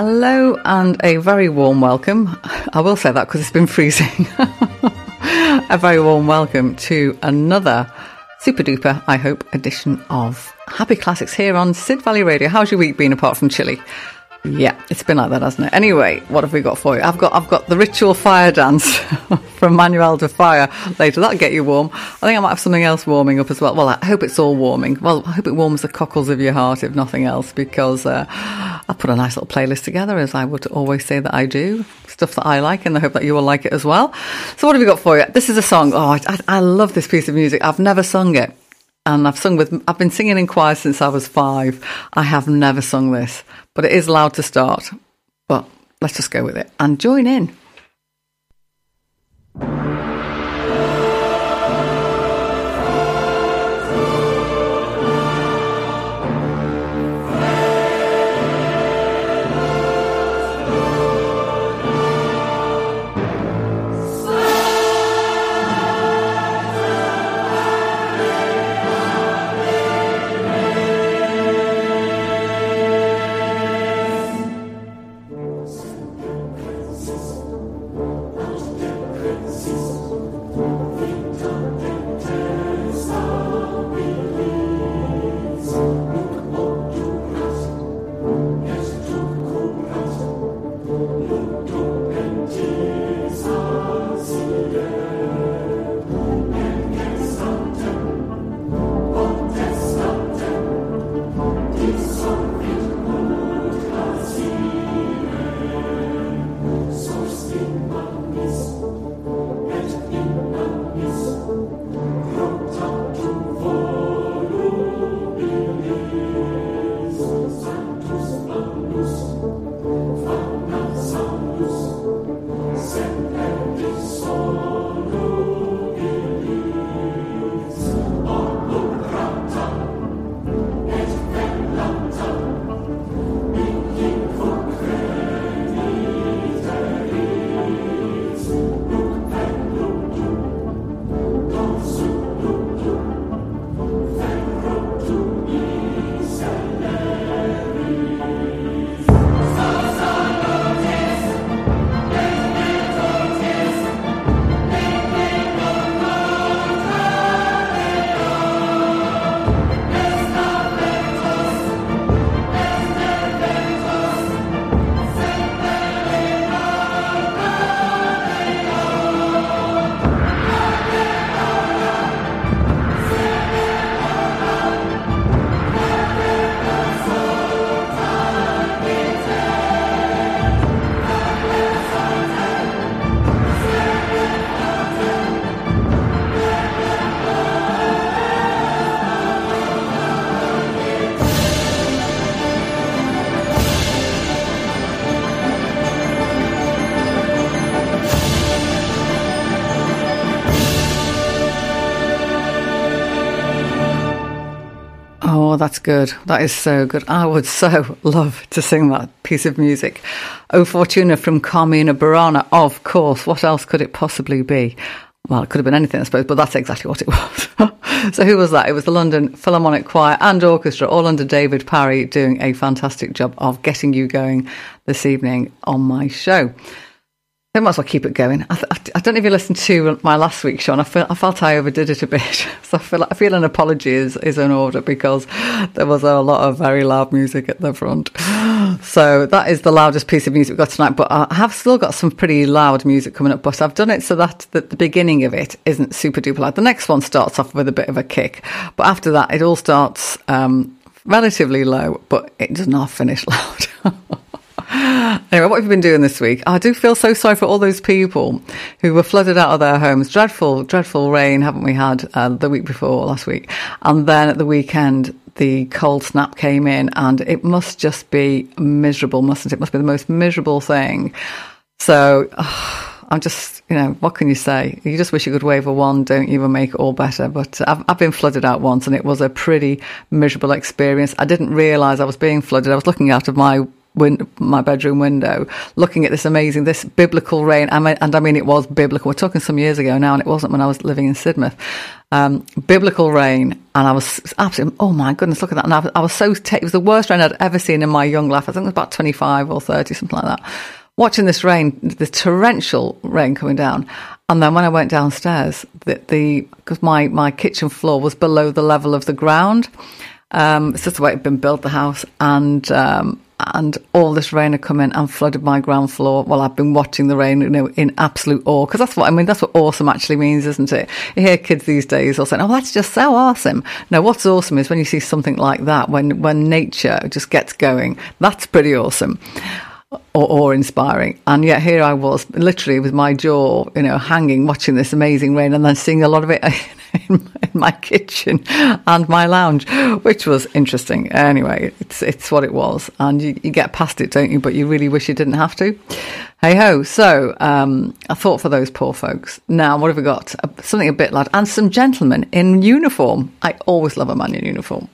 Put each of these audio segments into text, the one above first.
Hello and a very warm welcome. I will say that because it's been freezing. a very warm welcome to another super duper, I hope, edition of Happy Classics here on Sid Valley Radio. How's your week been apart from chilly? Yeah, it's been like that, hasn't it? Anyway, what have we got for you? I've got I've got the ritual fire dance from Manuel de Falla later. That'll get you warm. I think I might have something else warming up as well. Well, I hope it's all warming. Well, I hope it warms the cockles of your heart, if nothing else, because uh, I put a nice little playlist together, as I would always say that I do. Stuff that I like, and I hope that you will like it as well. So, what have we got for you? This is a song. Oh, I, I love this piece of music. I've never sung it and I've sung with, I've been singing in choir since I was five. I have never sung this, but it is loud to start. But let's just go with it and join in. That's good. That is so good. I would so love to sing that piece of music. O Fortuna from Carmina Burana, of course. What else could it possibly be? Well, it could have been anything, I suppose, but that's exactly what it was. so, who was that? It was the London Philharmonic Choir and Orchestra, all under David Parry, doing a fantastic job of getting you going this evening on my show. I might as well keep it going. I, th- I, don't know if you listened to my last week, Sean. I, feel, I felt I overdid it a bit. So I feel, I feel an apology is, is in order because there was a lot of very loud music at the front. So that is the loudest piece of music we've got tonight. But I have still got some pretty loud music coming up, but I've done it so that the, the beginning of it isn't super duper loud. The next one starts off with a bit of a kick, but after that, it all starts um, relatively low, but it does not finish loud. Anyway, what have you been doing this week? I do feel so sorry for all those people who were flooded out of their homes. Dreadful, dreadful rain, haven't we had uh, the week before, last week? And then at the weekend, the cold snap came in, and it must just be miserable, mustn't it? It must be the most miserable thing. So, I'm just, you know, what can you say? You just wish you could wave a wand, don't and make it all better. But I've, I've been flooded out once, and it was a pretty miserable experience. I didn't realise I was being flooded. I was looking out of my win- my bedroom window, looking at this amazing, this biblical rain. I mean, and I mean, it was biblical. We're talking some years ago now, and it wasn't when I was living in Sidmouth. Um, biblical rain, and I was absolutely, oh my goodness, look at that. And I was, I was so, t- it was the worst rain I'd ever seen in my young life. I think it was about 25 or 30, something like that. Watching this rain, the torrential rain coming down. And then when I went downstairs, the, the, cause my, my kitchen floor was below the level of the ground. Um, it's just the way it'd been built, the house. And, um, and all this rain had come in and flooded my ground floor. Well, I've been watching the rain, you know, in absolute awe because that's what I mean. That's what awesome actually means, isn't it? You hear kids these days all saying, "Oh, that's just so awesome." No, what's awesome is when you see something like that, when when nature just gets going. That's pretty awesome. Or, or, inspiring. And yet here I was, literally with my jaw, you know, hanging, watching this amazing rain, and then seeing a lot of it in, my kitchen and my lounge, which was interesting. Anyway, it's it's what it was, and you, you get past it, don't you? But you really wish you didn't have to. Hey ho! So um, I thought for those poor folks. Now what have we got? Something a bit like and some gentlemen in uniform. I always love a man in uniform.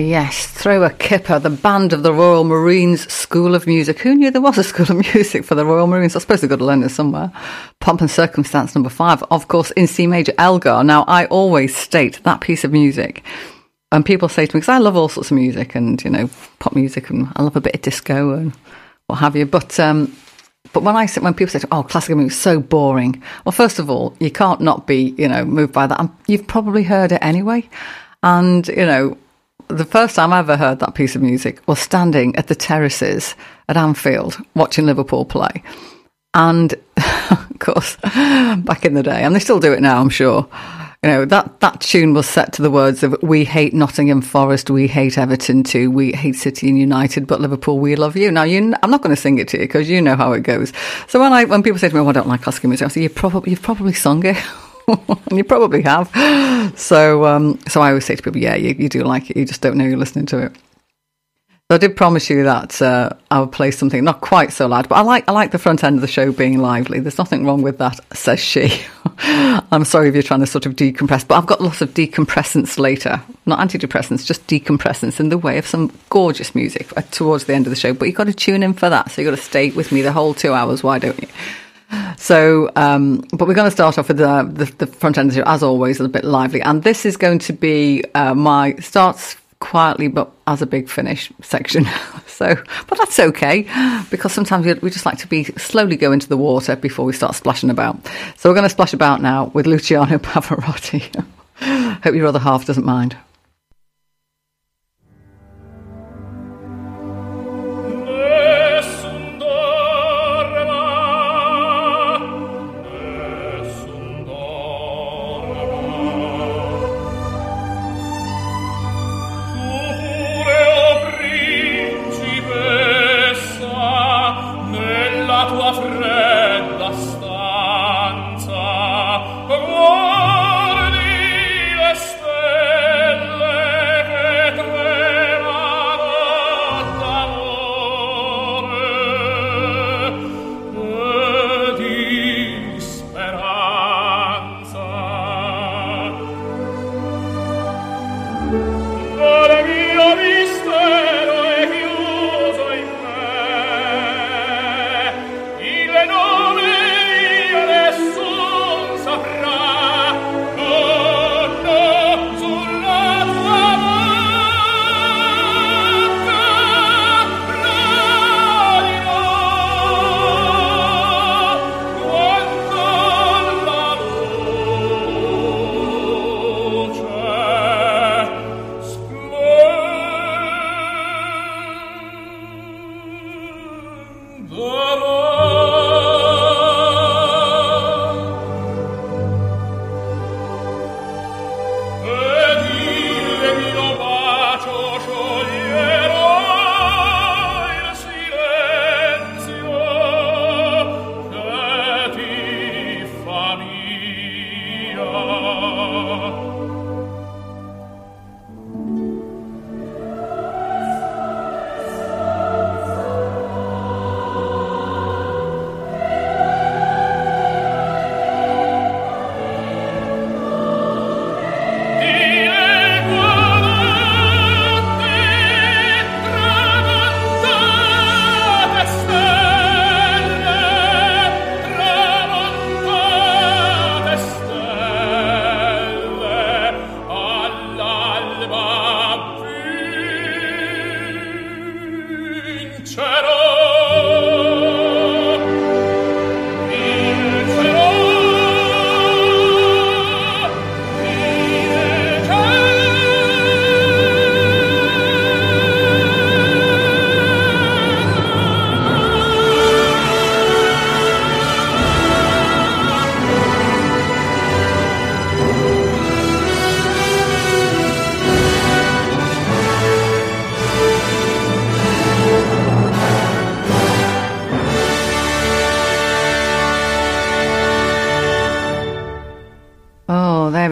Yes, Throw a Kipper, the band of the Royal Marines School of Music. Who knew there was a School of Music for the Royal Marines? I suppose they've got to learn this somewhere. Pomp and Circumstance number five, of course, in C major, Elgar. Now, I always state that piece of music. And people say to me, because I love all sorts of music and, you know, pop music and I love a bit of disco and what have you. But, um, but when I say, when people say, "Oh, classical music is so boring," well, first of all, you can't not be, you know, moved by that. You've probably heard it anyway, and you know, the first time I ever heard that piece of music was standing at the terraces at Anfield watching Liverpool play. And of course, back in the day, and they still do it now, I'm sure. You know, that, that tune was set to the words of We hate Nottingham Forest, we hate Everton too, we hate City and United, but Liverpool, we love you. Now, you, I'm not going to sing it to you because you know how it goes. So when I, when people say to me, oh, I don't like classical music, I say, you probably, you've probably sung it. and you probably have. So, um, so I always say to people, yeah, you, you do like it. You just don't know you're listening to it. So I did promise you that uh, I would play something not quite so loud, but I like I like the front end of the show being lively. There's nothing wrong with that, says she. I'm sorry if you're trying to sort of decompress, but I've got lots of decompressants later, not antidepressants, just decompressants in the way of some gorgeous music towards the end of the show. But you've got to tune in for that, so you've got to stay with me the whole two hours. Why don't you? So, um, but we're going to start off with the, the, the front end, as always, a bit lively. And this is going to be uh, my starts quietly, but as a big finish section. so, but that's okay because sometimes we, we just like to be slowly go into the water before we start splashing about. So we're going to splash about now with Luciano Pavarotti. Hope your other half doesn't mind.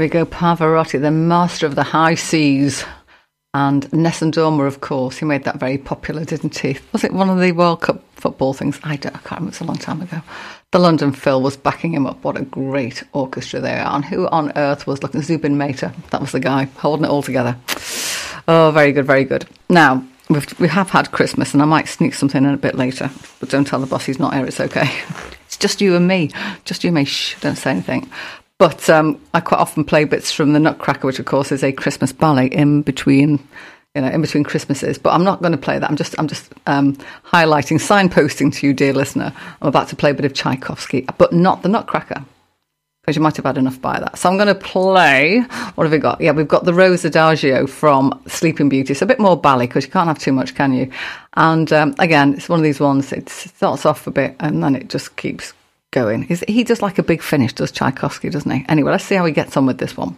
Go, Pavarotti, the master of the high Cs. And Nessun Dorma, of course, he made that very popular, didn't he? Was it one of the World Cup football things? I, don't, I can't remember, it's a long time ago. The London Phil was backing him up. What a great orchestra they are. And who on earth was looking? Zubin Mehta, that was the guy holding it all together. Oh, very good, very good. Now, we've, we have had Christmas, and I might sneak something in a bit later, but don't tell the boss he's not here, it's okay. it's just you and me. Just you and me. Shh, don't say anything. But um, I quite often play bits from the Nutcracker, which of course is a Christmas ballet in between, you know, in between Christmases. But I'm not going to play that. I'm just, I'm just um, highlighting, signposting to you, dear listener. I'm about to play a bit of Tchaikovsky, but not the Nutcracker because you might have had enough by that. So I'm going to play. What have we got? Yeah, we've got the Rose Adagio from Sleeping Beauty. It's a bit more ballet because you can't have too much, can you? And um, again, it's one of these ones. It starts off a bit and then it just keeps going. Is he does like a big finish, does Tchaikovsky, doesn't he? Anyway, let's see how he gets on with this one.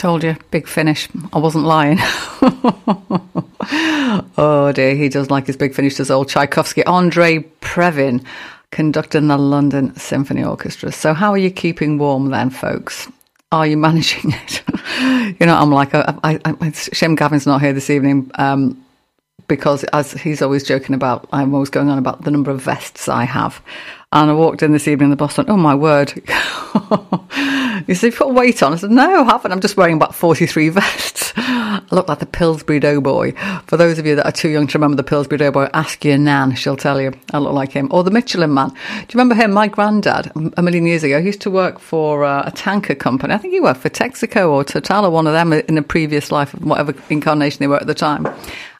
Told you, big finish. I wasn't lying. oh dear, he does like his big finish, does old Tchaikovsky. Andre Previn, conducting the London Symphony Orchestra. So, how are you keeping warm then, folks? Are you managing it? you know, I'm like, I, I, I, shame Gavin's not here this evening. Um, because as he's always joking about, I'm always going on about the number of vests I have. And I walked in this evening the boss went, Oh my word. he said, You put weight on? I said, No, I haven't. I'm just wearing about 43 vests. I look like the Pillsbury Doughboy. For those of you that are too young to remember the Pillsbury Doughboy, ask your nan. She'll tell you. I look like him. Or the Michelin Man. Do you remember him? My granddad, a million years ago, he used to work for uh, a tanker company. I think he worked for Texaco or Total or one of them in a previous life, whatever incarnation they were at the time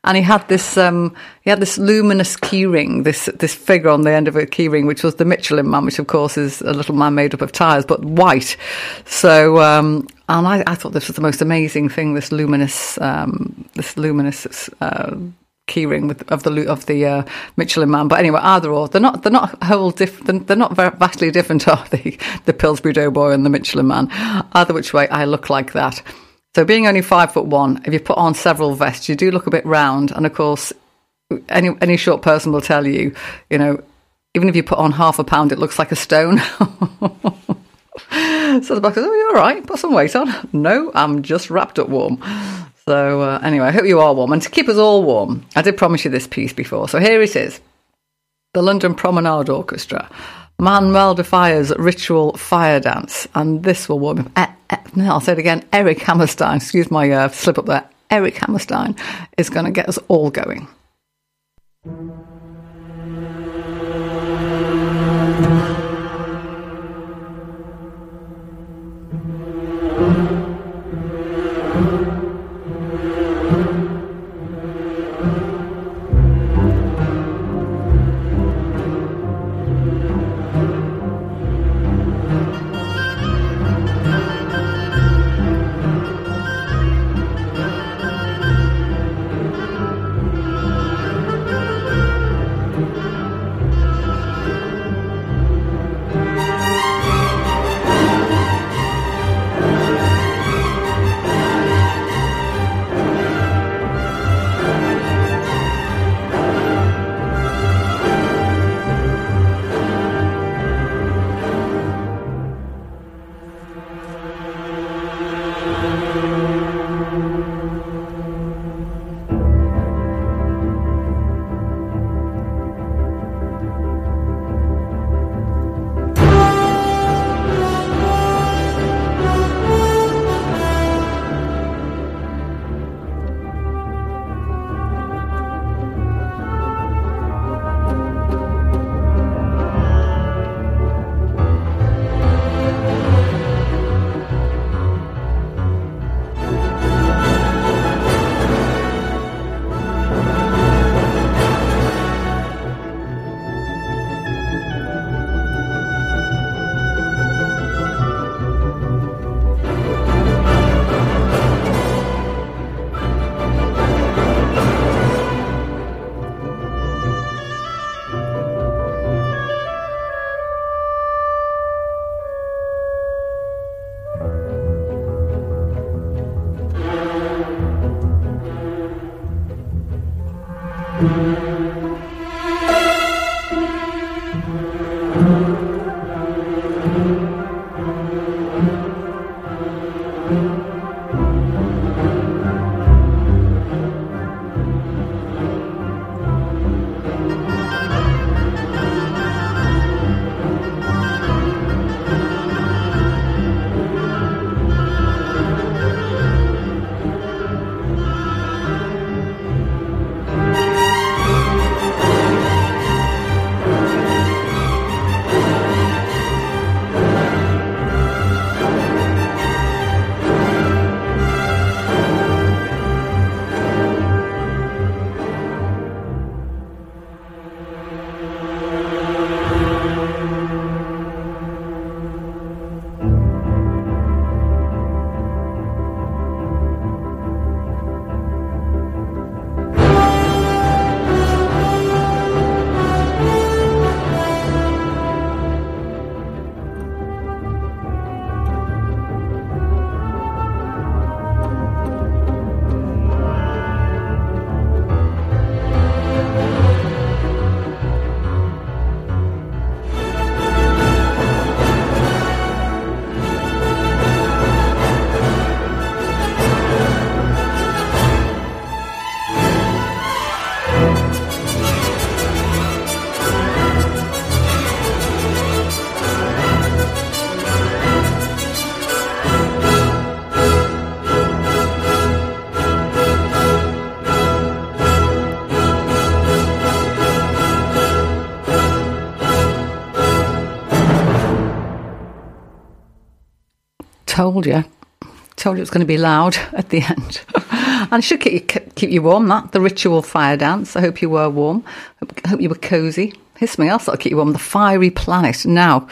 and he had this um, he had this luminous keyring, this this figure on the end of a keyring, which was the Michelin Man, which of course is a little man made up of tires, but white. So, um, and I, I, thought this was the most amazing thing. This luminous, um, this luminous. Uh, keyring with, of the of the uh, Michelin Man, but anyway, either or, they're not they're not whole different. They're not vastly different, are they? The Pillsbury Doughboy and the Michelin Man. Either which way, I look like that. So, being only five foot one, if you put on several vests, you do look a bit round. And of course, any any short person will tell you, you know, even if you put on half a pound, it looks like a stone. so the box says, "Oh, you're all right. Put some weight on." No, I'm just wrapped up warm. So uh, anyway, I hope you are warm. And to keep us all warm, I did promise you this piece before. So here it is: the London Promenade Orchestra. Manuel de Falla's ritual fire dance, and this will warm up. Eh, eh, I'll say it again. Eric Hammerstein, excuse my uh, slip up there. Eric Hammerstein is going to get us all going. Told you. Told you it's going to be loud at the end. and it should keep you, keep you warm, that. The ritual fire dance. I hope you were warm. I hope you were cosy. Here's something else that'll keep you warm. The fiery planet. Now,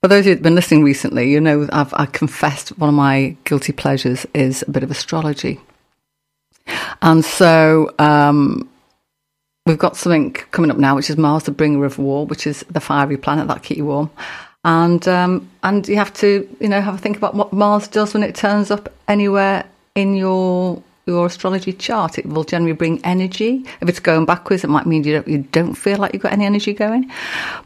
for those who've been listening recently, you know I've I confessed one of my guilty pleasures is a bit of astrology. And so um, we've got something coming up now, which is Mars, the bringer of war, which is the fiery planet that keep you warm and um, and you have to you know have a think about what Mars does when it turns up anywhere in your your astrology chart. It will generally bring energy. If it's going backwards, it might mean you don't you don't feel like you've got any energy going.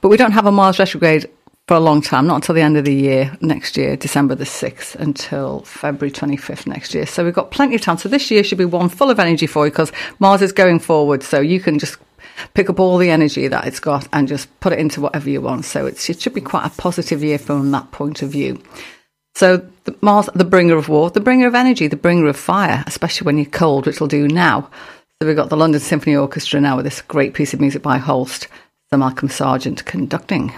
But we don't have a Mars retrograde for a long time, not until the end of the year next year, December the 6th, until February 25th next year. So we've got plenty of time. So this year should be one full of energy for you because Mars is going forward. So you can just pick up all the energy that it's got and just put it into whatever you want. So it should be quite a positive year from that point of view. So the Mars, the bringer of war, the bringer of energy, the bringer of fire, especially when you're cold, which will do now. So we've got the London Symphony Orchestra now with this great piece of music by Holst, Sir Malcolm Sargent conducting.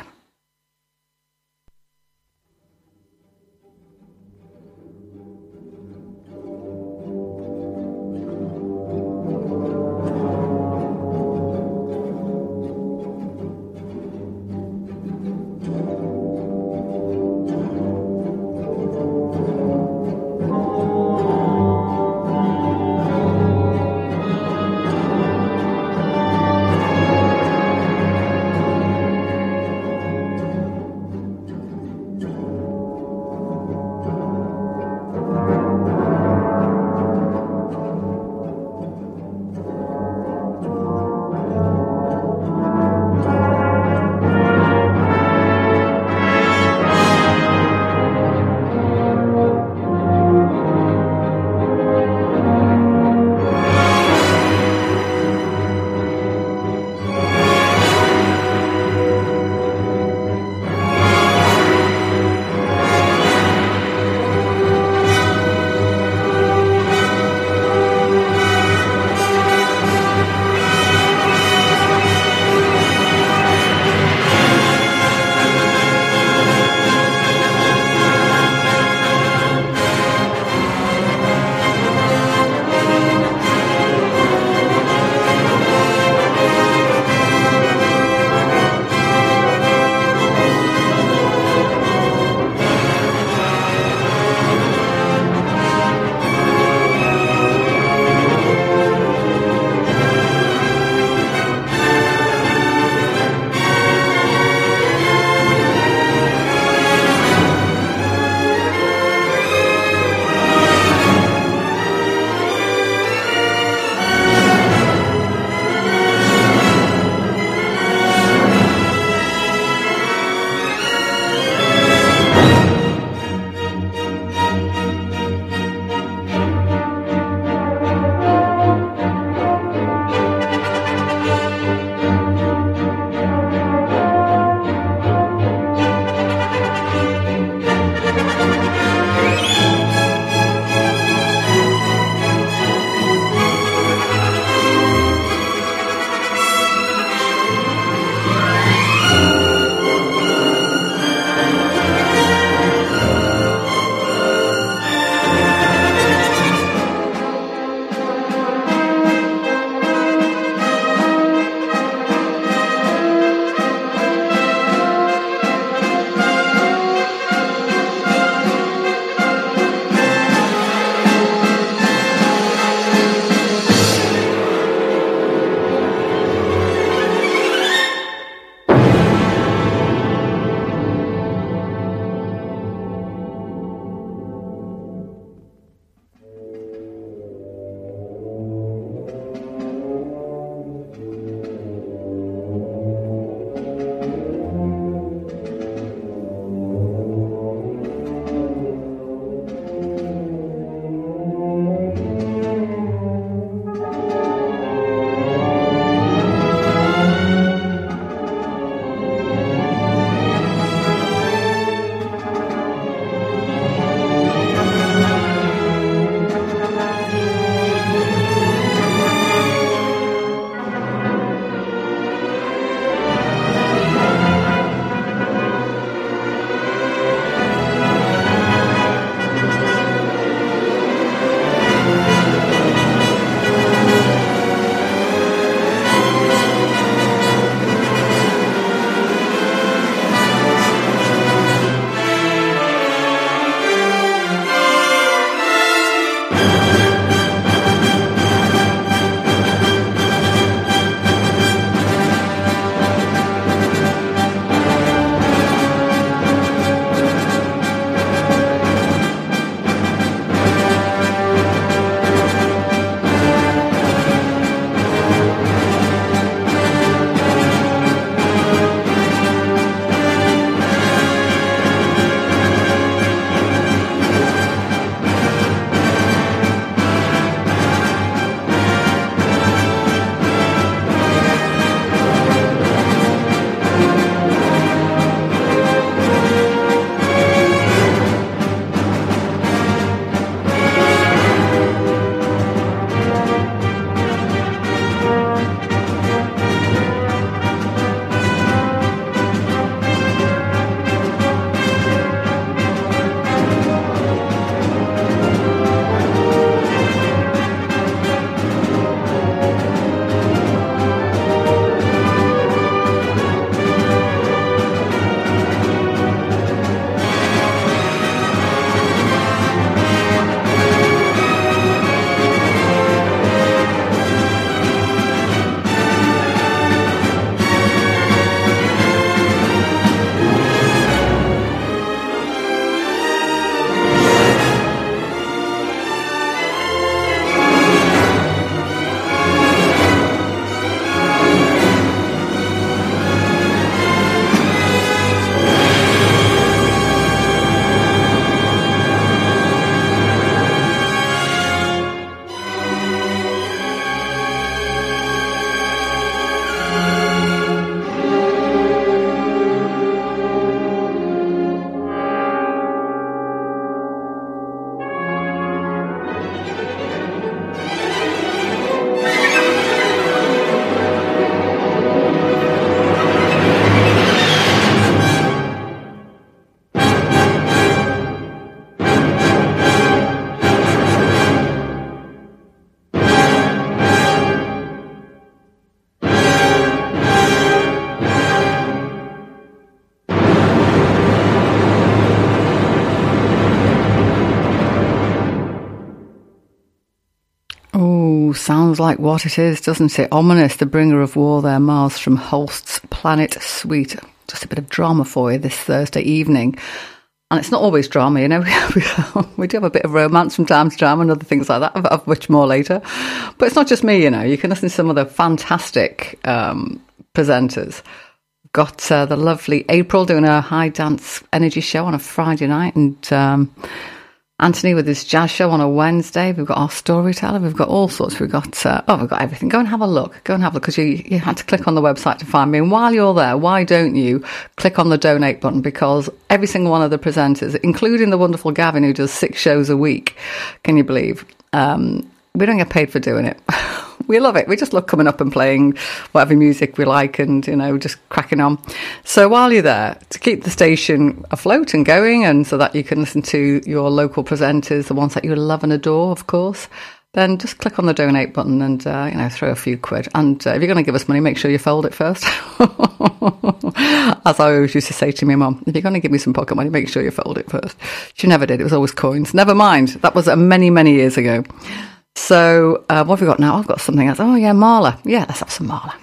Sounds like what it is, doesn't it? Ominous, the bringer of war there, Mars from Holst's Planet Suite. Just a bit of drama for you this Thursday evening. And it's not always drama, you know. we do have a bit of romance from time to time and other things like that, of, which more later. But it's not just me, you know. You can listen to some of the fantastic um, presenters. Got uh, the lovely April doing a high dance energy show on a Friday night, and um, Anthony with his jazz show on a Wednesday. We've got our storyteller. We've got all sorts. We've got uh, oh, we've got everything. Go and have a look. Go and have a look because you you had to click on the website to find me. And while you're there, why don't you click on the donate button? Because every single one of the presenters, including the wonderful Gavin who does six shows a week, can you believe? Um, we don't get paid for doing it. we love it. We just love coming up and playing whatever music we like and, you know, just cracking on. So while you're there, to keep the station afloat and going and so that you can listen to your local presenters, the ones that you love and adore, of course, then just click on the donate button and, uh, you know, throw a few quid. And uh, if you're going to give us money, make sure you fold it first. As I always used to say to my mum, if you're going to give me some pocket money, make sure you fold it first. She never did. It was always coins. Never mind. That was many, many years ago. So, uh, what have we got now? I've got something else. Oh, yeah, Mahler. Yeah, let's have some Mahler.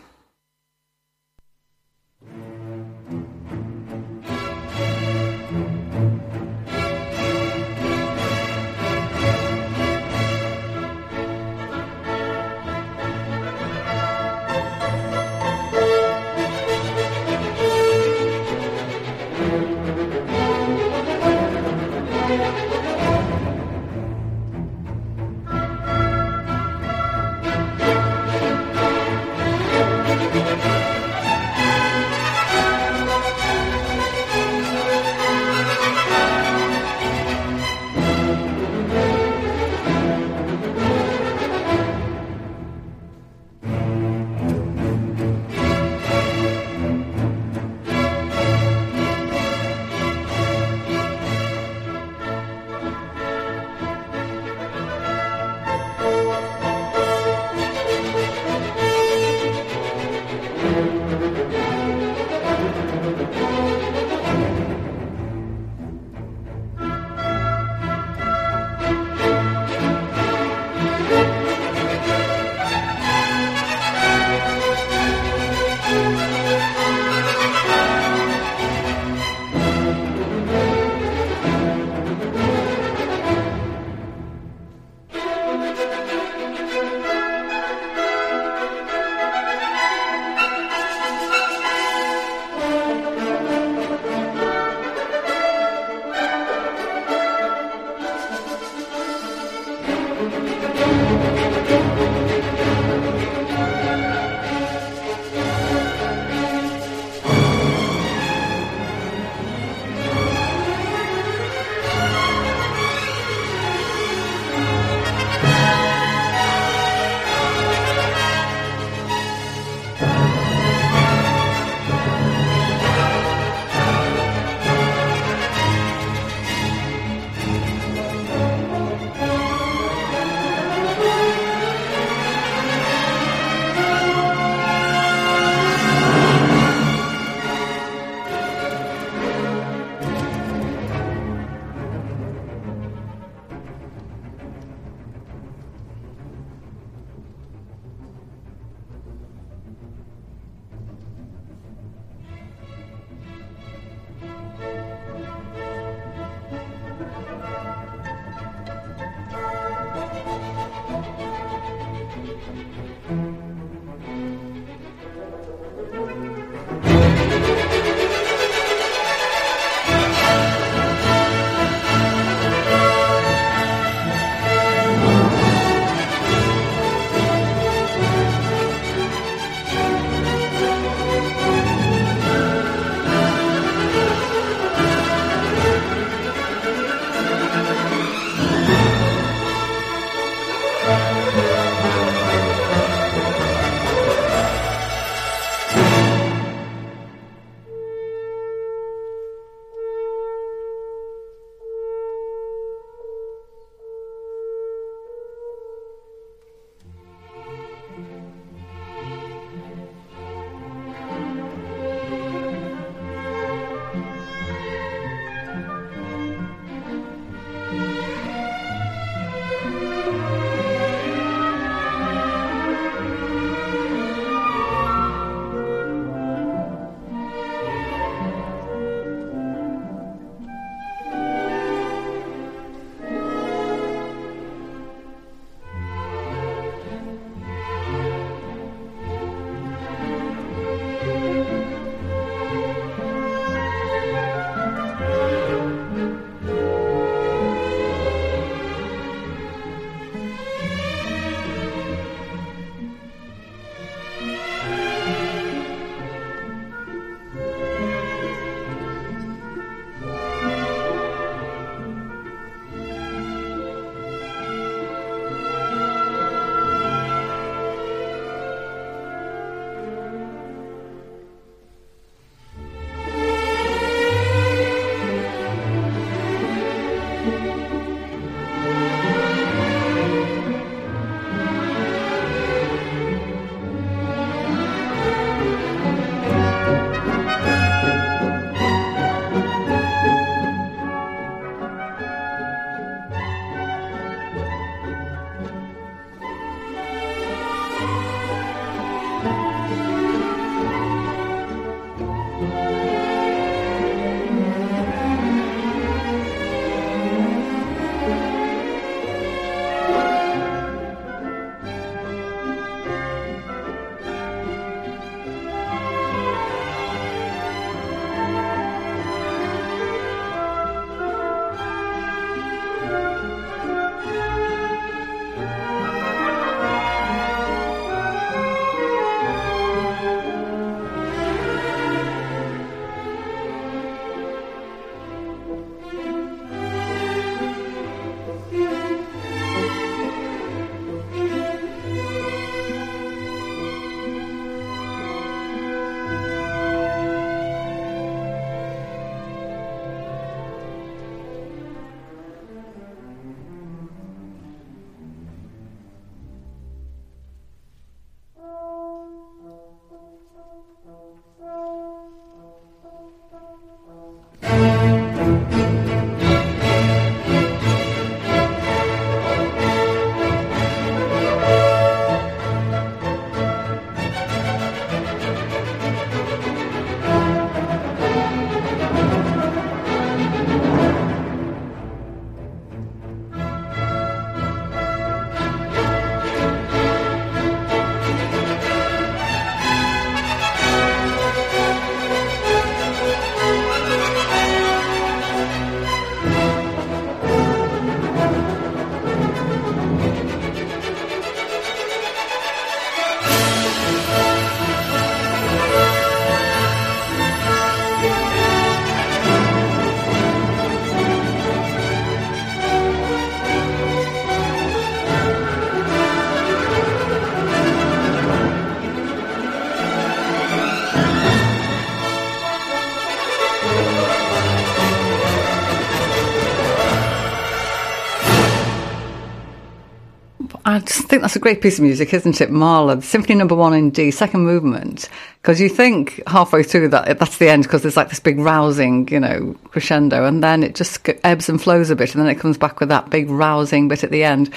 Think that's a great piece of music, isn't it? Mahler, Symphony Number One in D, second movement. Because you think halfway through that that's the end, because there's like this big rousing, you know, crescendo, and then it just ebbs and flows a bit, and then it comes back with that big rousing bit at the end.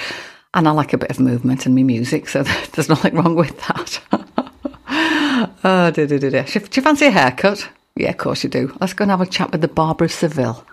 And I like a bit of movement in my music, so there's nothing wrong with that. oh, dear, dear, dear. Do you fancy a haircut? Yeah, of course you do. Let's go and have a chat with the Barber of Seville.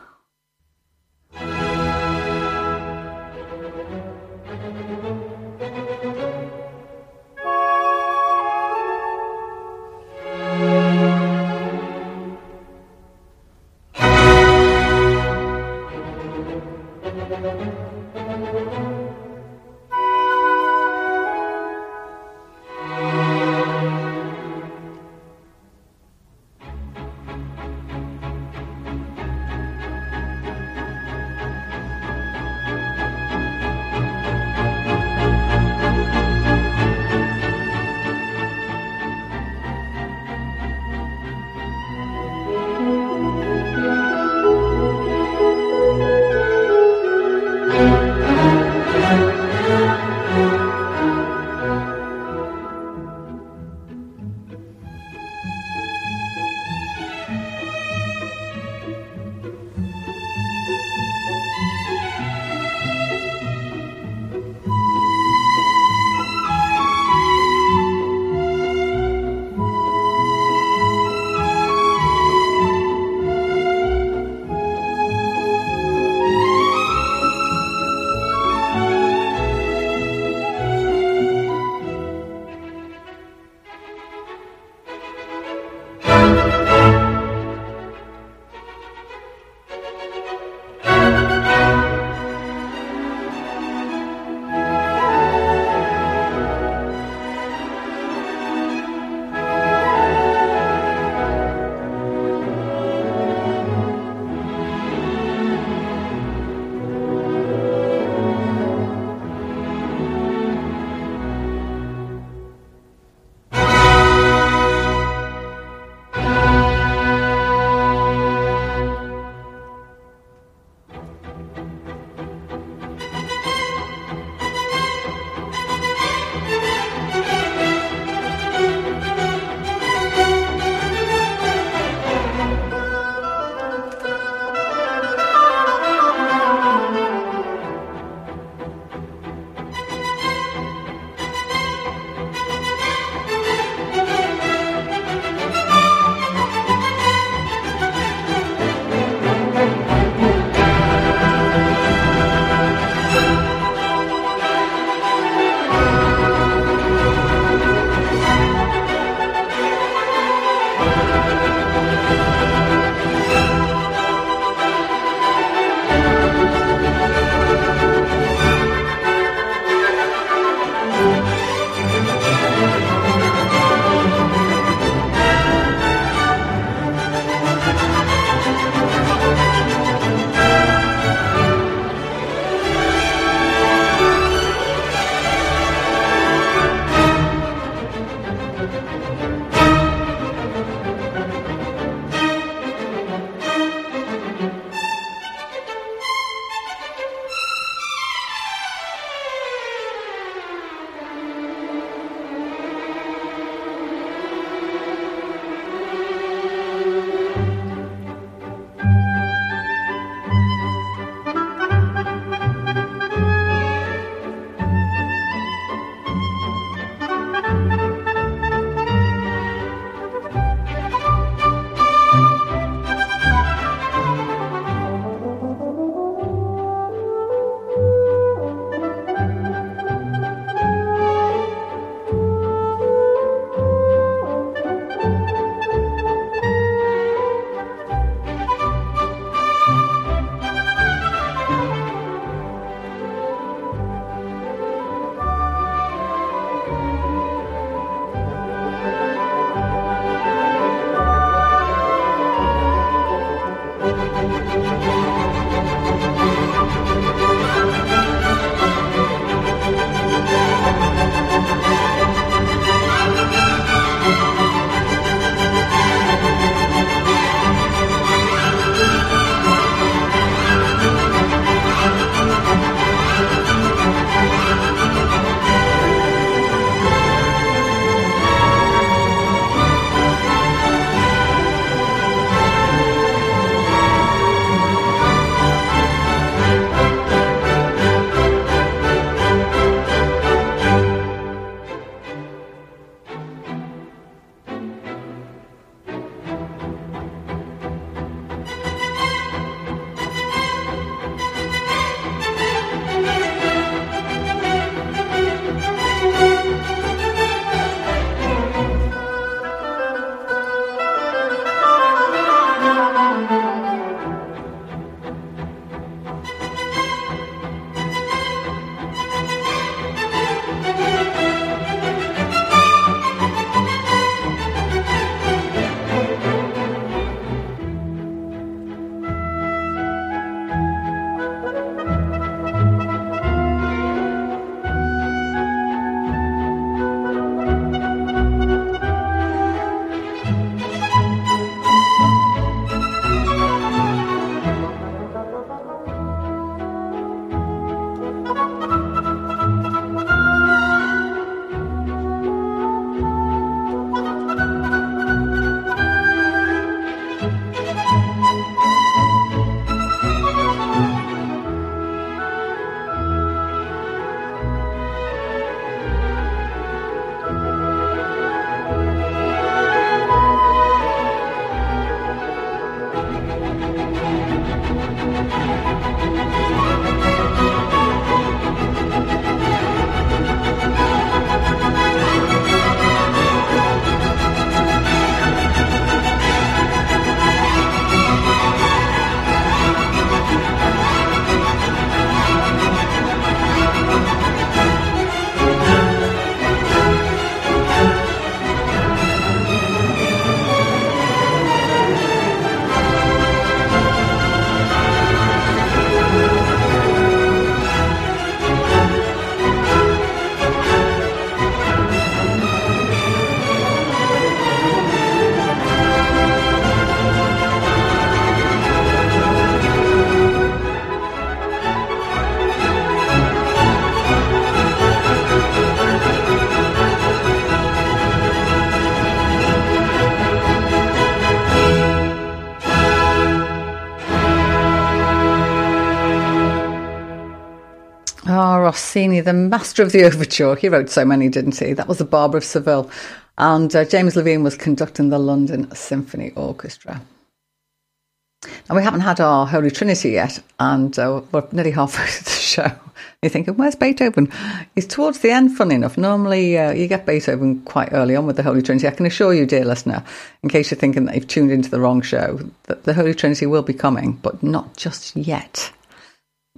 The master of the overture. He wrote so many, didn't he? That was the Barber of Seville. And uh, James Levine was conducting the London Symphony Orchestra. Now, we haven't had our Holy Trinity yet, and uh, we're nearly halfway through the show. You're thinking, where's Beethoven? He's towards the end, funny enough. Normally, uh, you get Beethoven quite early on with the Holy Trinity. I can assure you, dear listener, in case you're thinking that you've tuned into the wrong show, that the Holy Trinity will be coming, but not just yet.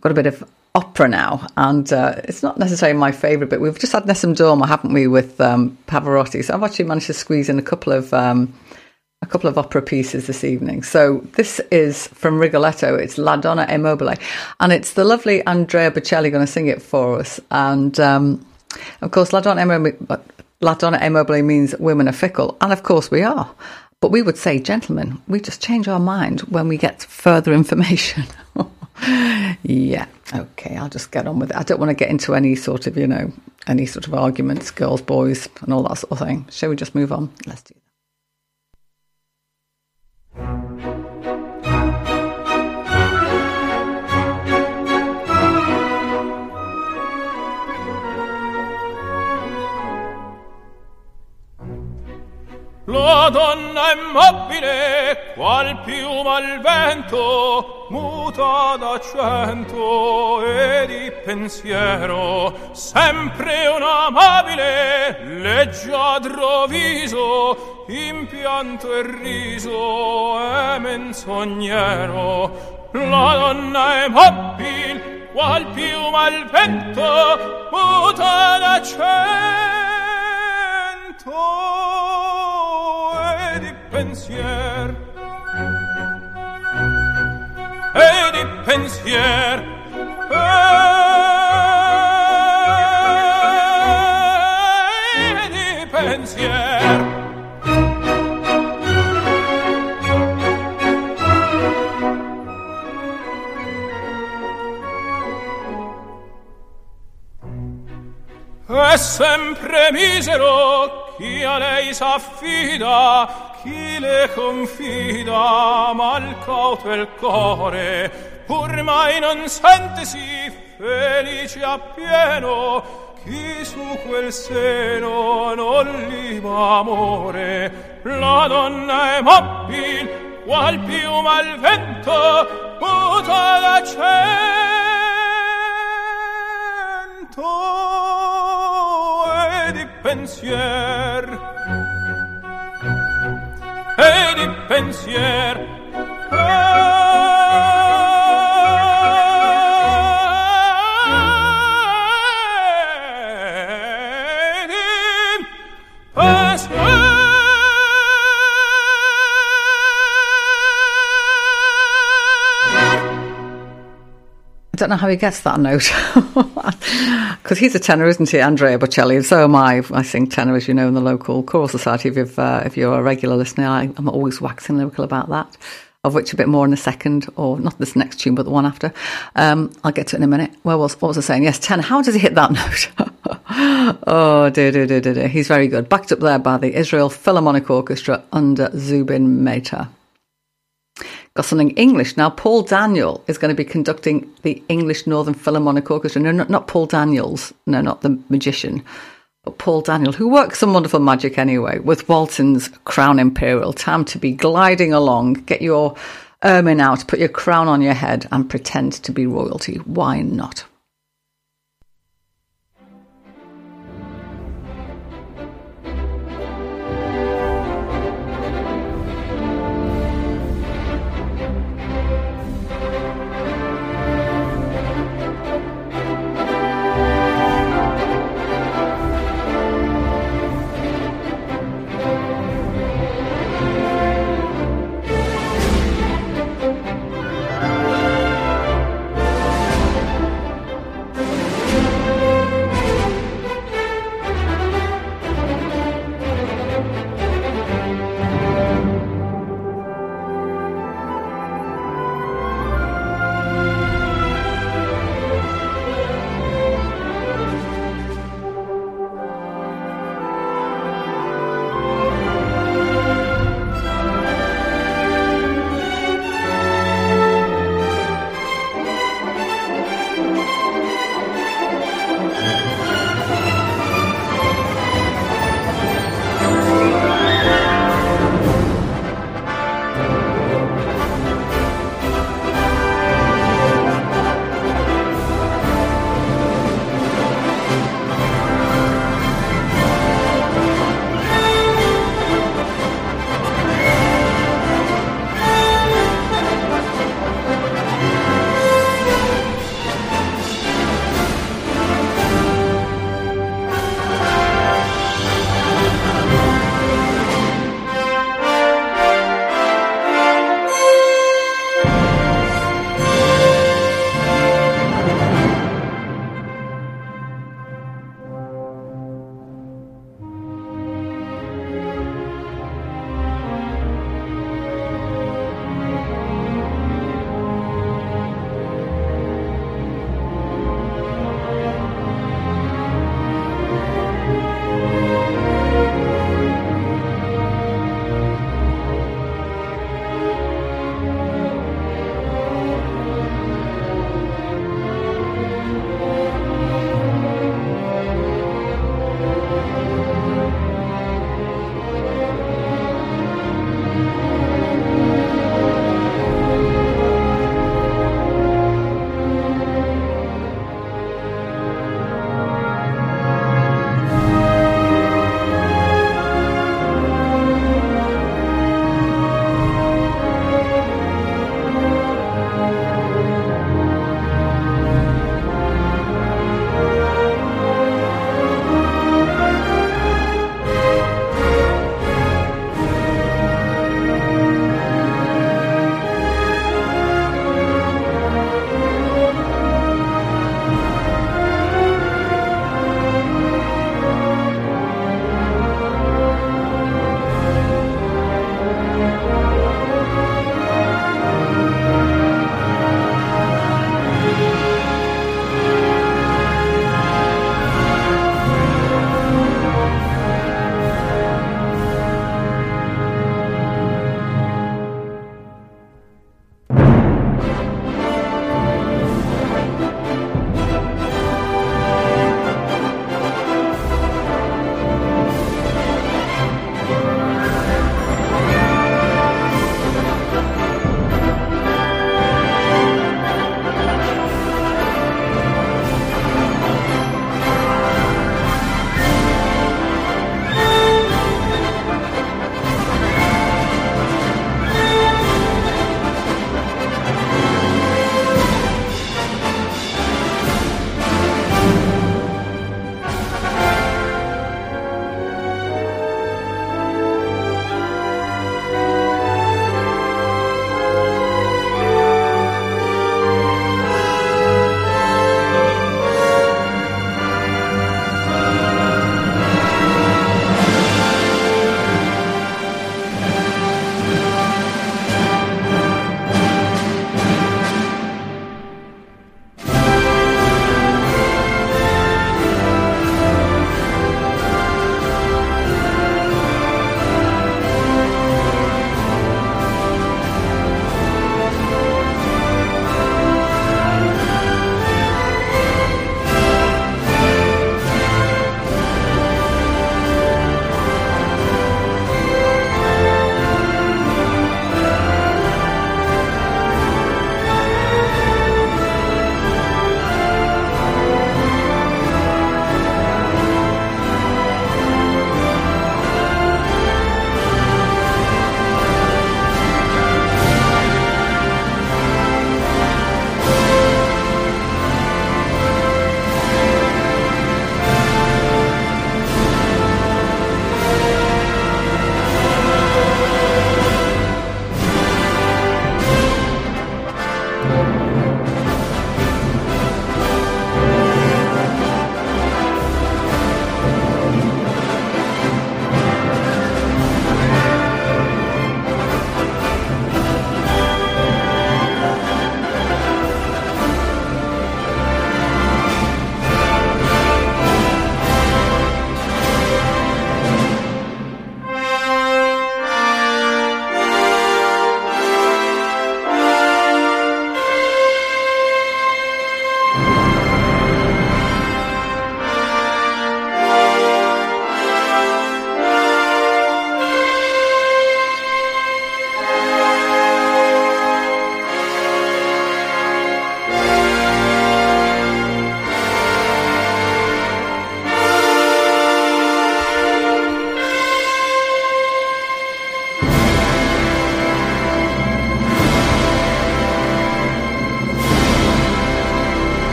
Got a bit of opera now, and uh, it's not necessarily my favourite, but we've just had Nessun Dorma, haven't we, with um, Pavarotti? So I've actually managed to squeeze in a couple of um, a couple of opera pieces this evening. So this is from Rigoletto. It's La Donna è mobile, and it's the lovely Andrea Bocelli going to sing it for us. And um, of course, La Donna, è La Donna è mobile means women are fickle, and of course we are. But we would say, gentlemen, we just change our mind when we get further information. yeah, okay, I'll just get on with it. I don't want to get into any sort of, you know, any sort of arguments, girls, boys, and all that sort of thing. Shall we just move on? Let's do that. La donna immobile, qual piuma al vento, muta d'accento e di pensiero, sempre un amabile, leggiadro viso, impianto e riso e menzognero. La donna immobile, qual piuma al vento, muta d'accento pensier. E di pensier. E di pensier. È sempre misero chi a lei s'affida le confida mal cauto il core pur mai non sente si felice appieno chi su quel seno non liba amore. La donna è mobil qual piuma al vento muta l'accento e di pensier di I don't know how he gets that note because he's a tenor, isn't he, Andrea Bocelli? And so am I. I sing tenor, as you know, in the local choral society. If, you've, uh, if you're a regular listener, I, am always waxing lyrical about that. Of which a bit more in a second, or not this next tune, but the one after. Um, I'll get to it in a minute. Well, what was, what was I saying? Yes, tenor. How does he hit that note? oh, dear, dear, dear, dear, dear. He's very good. Backed up there by the Israel Philharmonic Orchestra under Zubin Mehta got something English. Now, Paul Daniel is going to be conducting the English Northern Philharmonic Orchestra. No, not, not Paul Daniels. No, not the magician. But Paul Daniel, who works some wonderful magic anyway, with Walton's Crown Imperial. Time to be gliding along. Get your ermine out, put your crown on your head, and pretend to be royalty. Why not?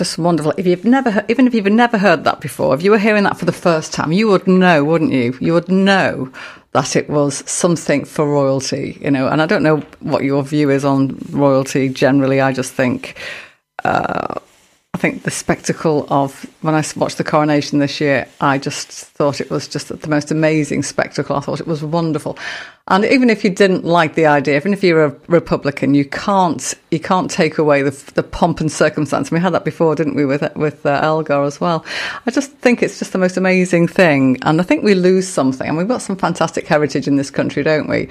Just wonderful. If you've never, even if you've never heard that before, if you were hearing that for the first time, you would know, wouldn't you? You would know that it was something for royalty, you know. And I don't know what your view is on royalty generally. I just think, uh, think the spectacle of when I watched the coronation this year, I just thought it was just the most amazing spectacle. I thought it was wonderful. And even if you didn't like the idea, even if you're a Republican, you can't you can't take away the, the pomp and circumstance. We had that before, didn't we, with with uh, Elgar as well? I just think it's just the most amazing thing, and I think we lose something. And we've got some fantastic heritage in this country, don't we?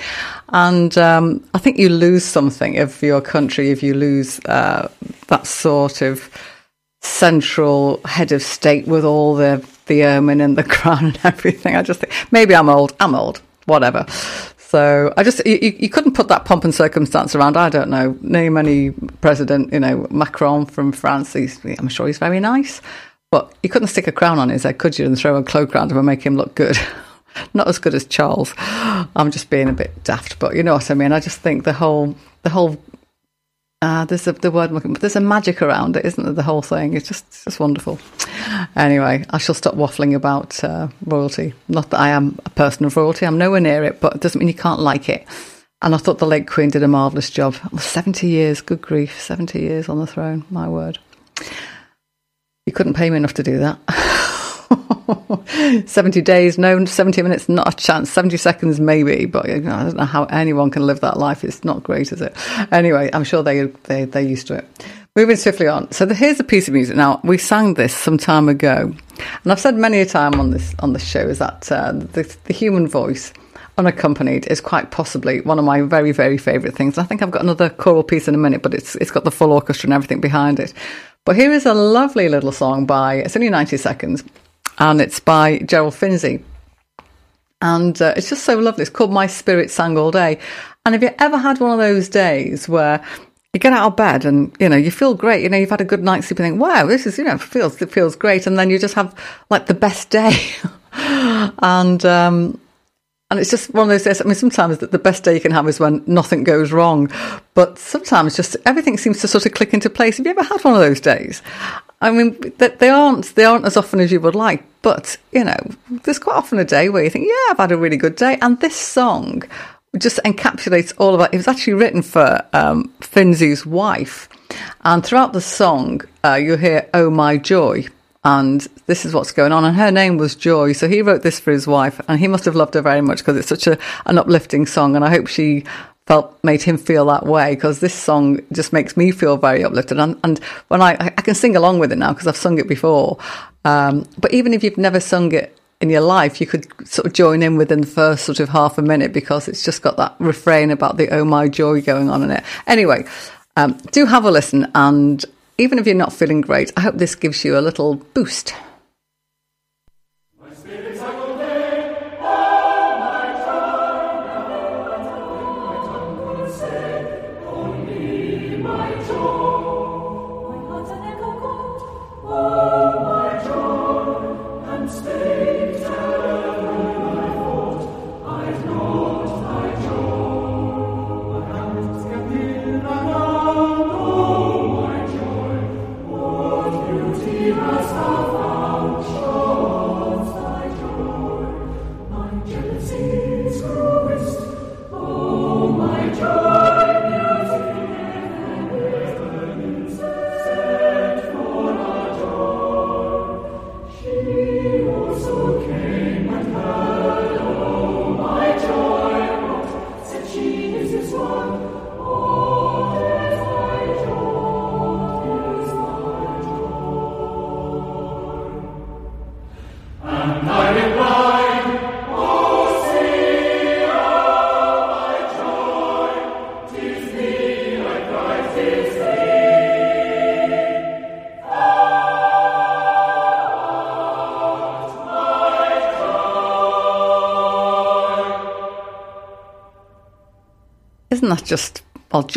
And um, I think you lose something of your country if you lose uh, that sort of central head of state with all the the ermine and the crown and everything. I just think maybe I'm old. I'm old. Whatever. So I just you, you couldn't put that pomp and circumstance around. I don't know. Name any president, you know, Macron from France. He's, I'm sure he's very nice, but you couldn't stick a crown on his head, could you? And throw a cloak around him and make him look good. Not as good as Charles. I'm just being a bit daft, but you know what I mean. I just think the whole the whole uh, there's a, the word there's a magic around it, isn't there? The whole thing. It's just it's just wonderful. Anyway, I shall stop waffling about uh, royalty. Not that I am a person of royalty. I'm nowhere near it, but it doesn't mean you can't like it. And I thought the late Queen did a marvellous job. Seventy years, good grief, seventy years on the throne. My word. You couldn't pay me enough to do that. 70 days, no, 70 minutes, not a chance. 70 seconds, maybe, but you know, I don't know how anyone can live that life. It's not great, is it? Anyway, I'm sure they, they, they're used to it. Moving swiftly on. So the, here's a piece of music. Now, we sang this some time ago, and I've said many a time on this, on this show is that uh, the, the human voice unaccompanied is quite possibly one of my very, very favourite things. I think I've got another choral piece in a minute, but it's it's got the full orchestra and everything behind it. But here is a lovely little song by, it's only 90 seconds, and it's by Gerald Finzi. And uh, it's just so lovely. It's called My Spirit Sang All Day. And have you ever had one of those days where you get out of bed and you know you feel great you know you've had a good night's sleep and think wow this is you know feels it feels great and then you just have like the best day and um and it's just one of those days. I mean, sometimes the best day you can have is when nothing goes wrong, but sometimes just everything seems to sort of click into place. Have you ever had one of those days? I mean, they aren't they aren't as often as you would like, but you know, there's quite often a day where you think, yeah, I've had a really good day, and this song just encapsulates all of it. It was actually written for um, Finzi's wife, and throughout the song, uh, you hear "Oh My Joy." and this is what's going on. And her name was Joy. So he wrote this for his wife, and he must have loved her very much because it's such a, an uplifting song. And I hope she felt made him feel that way because this song just makes me feel very uplifted. And, and when I, I can sing along with it now because I've sung it before. Um, but even if you've never sung it in your life, you could sort of join in within the first sort of half a minute because it's just got that refrain about the oh my joy going on in it. Anyway, um, do have a listen and even if you're not feeling great, I hope this gives you a little boost.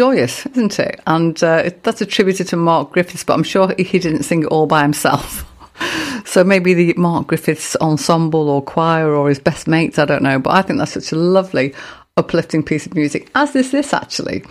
Joyous, isn't it? And uh, that's attributed to Mark Griffiths, but I'm sure he didn't sing it all by himself. so maybe the Mark Griffiths ensemble or choir or his best mates, I don't know. But I think that's such a lovely, uplifting piece of music, as is this actually.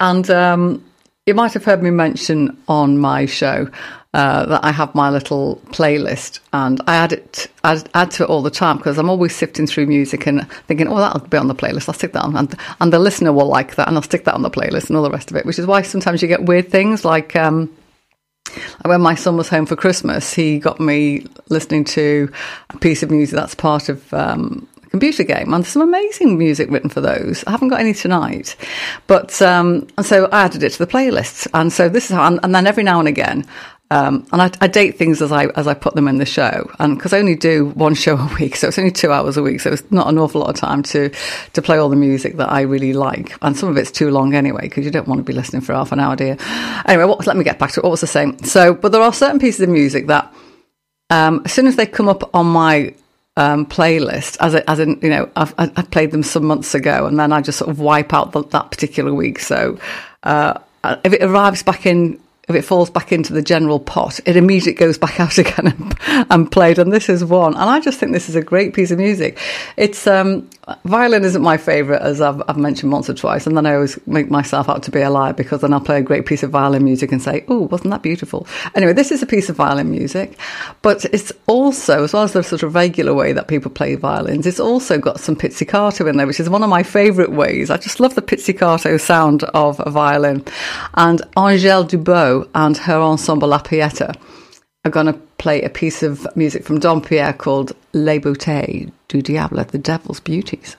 And um, you might have heard me mention on my show uh, that I have my little playlist, and I add it, add, add to it all the time because I'm always sifting through music and thinking, "Oh, that'll be on the playlist. I'll stick that on," and, and the listener will like that, and I'll stick that on the playlist and all the rest of it. Which is why sometimes you get weird things like. Um, when my son was home for Christmas, he got me listening to a piece of music that's part of um, computer game, and there's some amazing music written for those. I haven't got any tonight, but um, and so I added it to the playlist, and so this is how, and, and then every now and again, um, and I, I, date things as I as I put them in the show, and because I only do one show a week, so it's only two hours a week, so it's not an awful lot of time to to play all the music that I really like, and some of it's too long anyway because you don't want to be listening for half an hour, you? Anyway, what, let me get back to it. What was the same? So, but there are certain pieces of music that um, as soon as they come up on my um, playlist, as a, as in you know, I've, I played them some months ago, and then I just sort of wipe out the, that particular week. So. Uh, if it arrives back in if it falls back into the general pot, it immediately goes back out again and, and, played. And this is one. And I just think this is a great piece of music. It's um, violin isn't my favourite, as I've, I've, mentioned once or twice. And then I always make myself out to be a liar because then I'll play a great piece of violin music and say, "Oh, wasn't that beautiful?" Anyway, this is a piece of violin music, but it's also, as well as the sort of regular way that people play violins, it's also got some pizzicato in there, which is one of my favourite ways. I just love the pizzicato sound of a violin. And Angèle Dubeau and her ensemble La Pieta are going to play a piece of music from Dompierre called Les Beautés du Diable, The Devil's Beauties.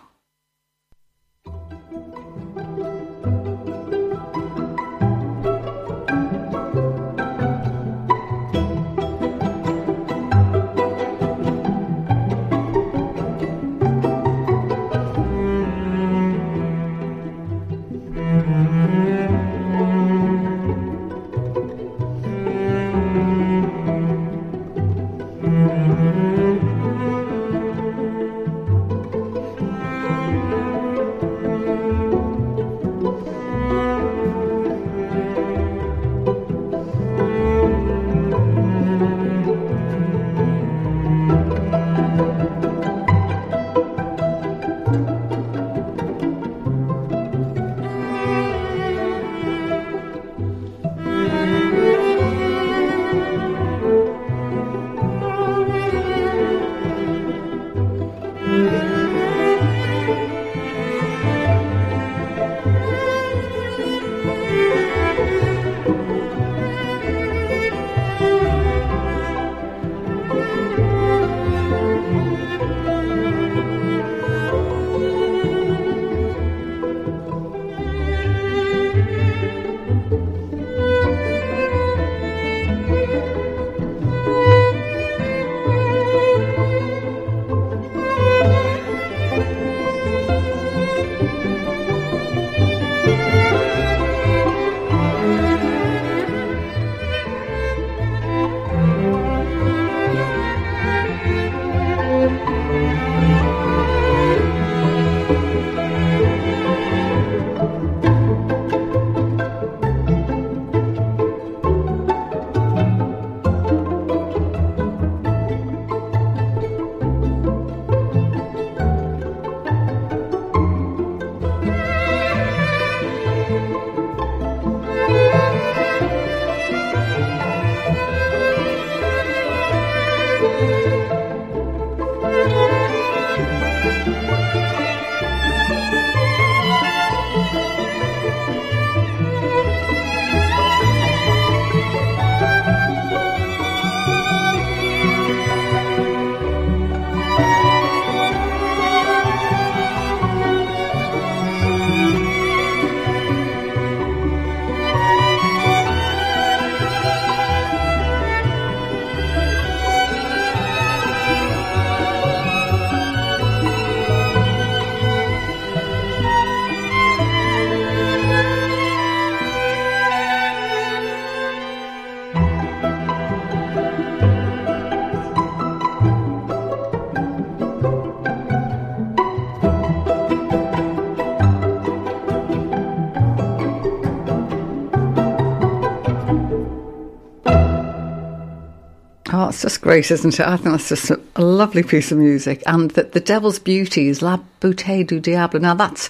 That's just great, isn't it? I think that's just a, a lovely piece of music. And that the Devil's Beauty is La Beauté du Diable. Now, that's,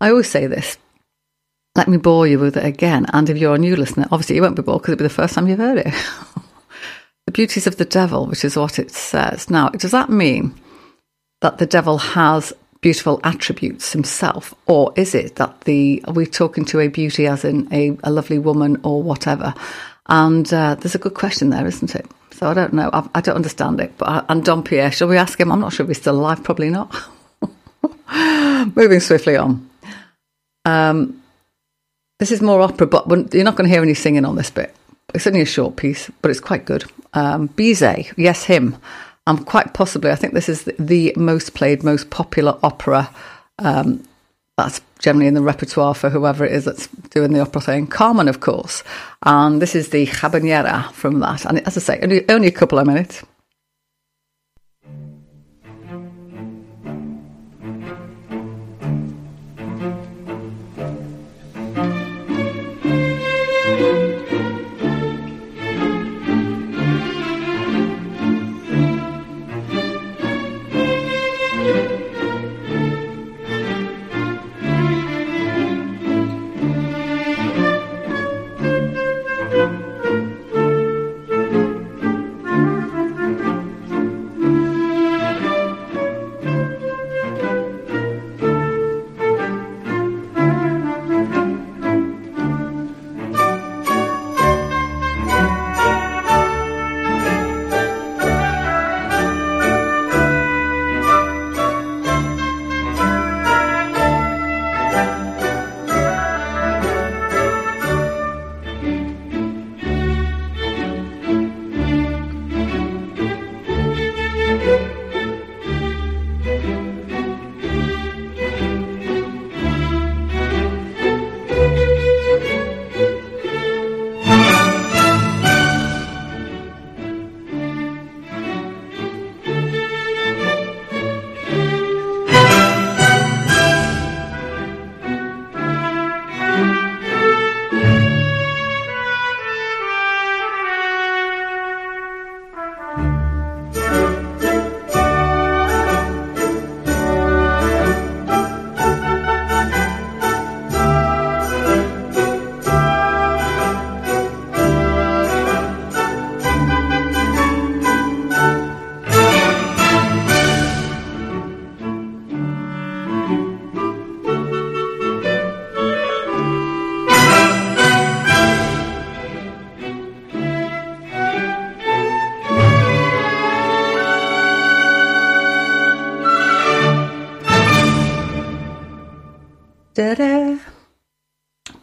I always say this. let me bore you with it again. And if you're a new listener, obviously you won't be bored because it'll be the first time you've heard it. the beauties of the devil, which is what it says. Now, does that mean that the devil has beautiful attributes himself, or is it that the are we talking to a beauty as in a, a lovely woman or whatever? And uh, there's a good question there, isn't it? So I don't know. I, I don't understand it. But I, and Dompierre, shall we ask him? I'm not sure if he's still alive. Probably not. Moving swiftly on. Um, this is more opera, but you're not going to hear any singing on this bit. It's only a short piece, but it's quite good. Um, Bizet, yes, him. And quite possibly, I think this is the, the most played, most popular opera um, that's generally in the repertoire for whoever it is that's doing the opera thing. Carmen, of course. And this is the habanera from that. And as I say, only, only a couple of minutes.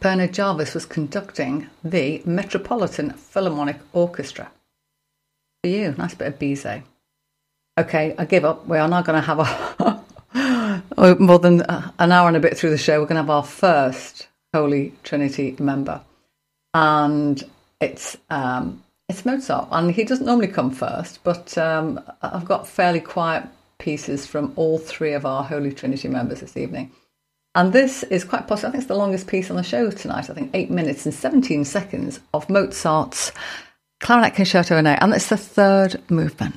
Bernard Jarvis was conducting the Metropolitan Philharmonic Orchestra. For you, nice bit of Bizet. Okay, I give up. We are now going to have a more than an hour and a bit through the show. We're going to have our first Holy Trinity member, and it's um, it's Mozart, and he doesn't normally come first, but um, I've got fairly quiet pieces from all three of our Holy Trinity members this evening. And this is quite possible. I think it's the longest piece on the show tonight. I think eight minutes and 17 seconds of Mozart's Clarinet Concerto No, and it's the third movement.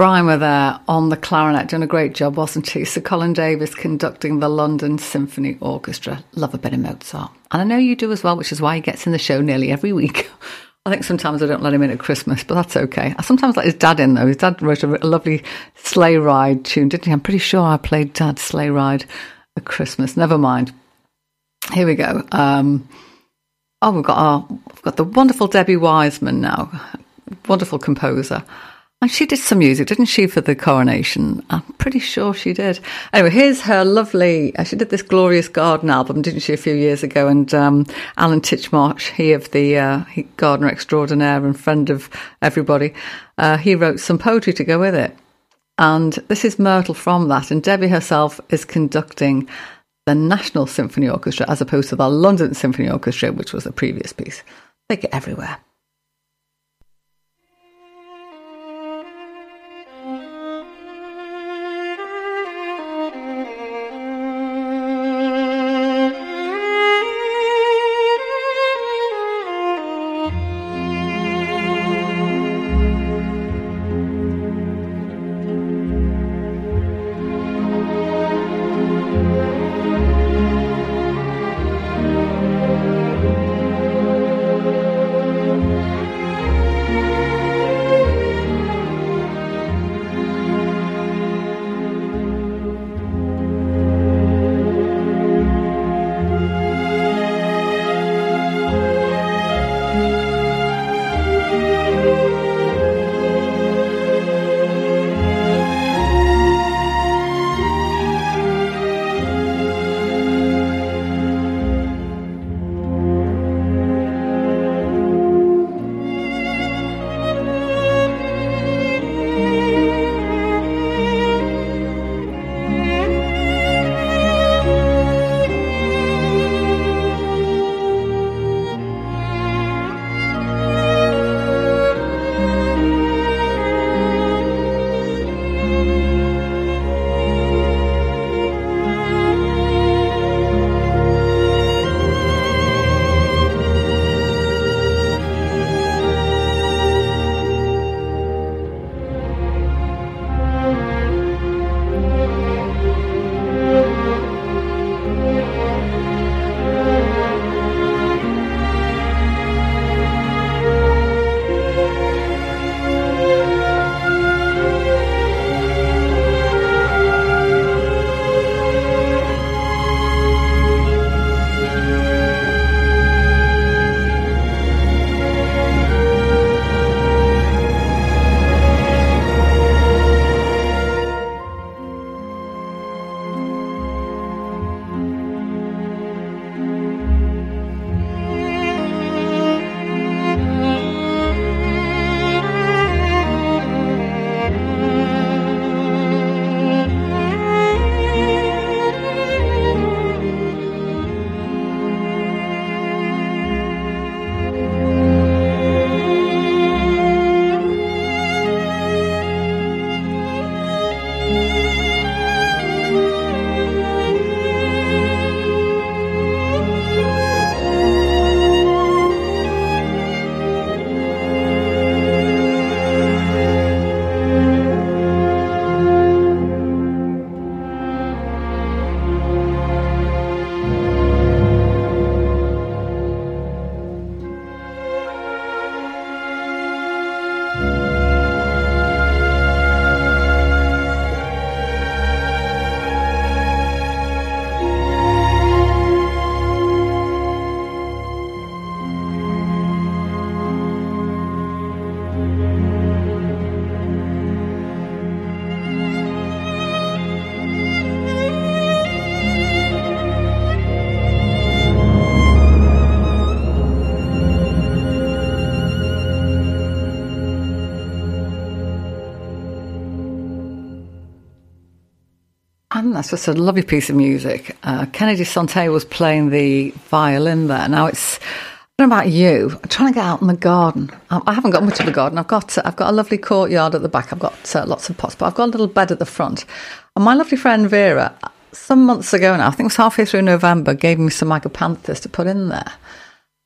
Brian were there on the clarinet, doing a great job, wasn't he? Sir Colin Davis conducting the London Symphony Orchestra. Love a bit of Mozart. And I know you do as well, which is why he gets in the show nearly every week. I think sometimes I don't let him in at Christmas, but that's okay. I sometimes let his dad in, though. His dad wrote a, lovely sleigh ride tune, didn't he? I'm pretty sure I played Dad's sleigh ride at Christmas. Never mind. Here we go. Um, oh, we've got our, we've got the wonderful Debbie Wiseman now, wonderful composer. And she did some music, didn't she, for the coronation? I'm pretty sure she did. Anyway, here's her lovely. Uh, she did this Glorious Garden album, didn't she, a few years ago? And um, Alan Titchmarsh, he of the uh, gardener extraordinaire and friend of everybody, uh, he wrote some poetry to go with it. And this is Myrtle from that. And Debbie herself is conducting the National Symphony Orchestra as opposed to the London Symphony Orchestra, which was the previous piece. They get everywhere. Just a lovely piece of music. Uh, Kennedy Sante was playing the violin there. Now it's. I don't know about you. I'm trying to get out in the garden. I haven't got much of a garden. I've got uh, I've got a lovely courtyard at the back. I've got uh, lots of pots, but I've got a little bed at the front. And my lovely friend Vera, some months ago now, I think it was halfway through November, gave me some agapanthus to put in there.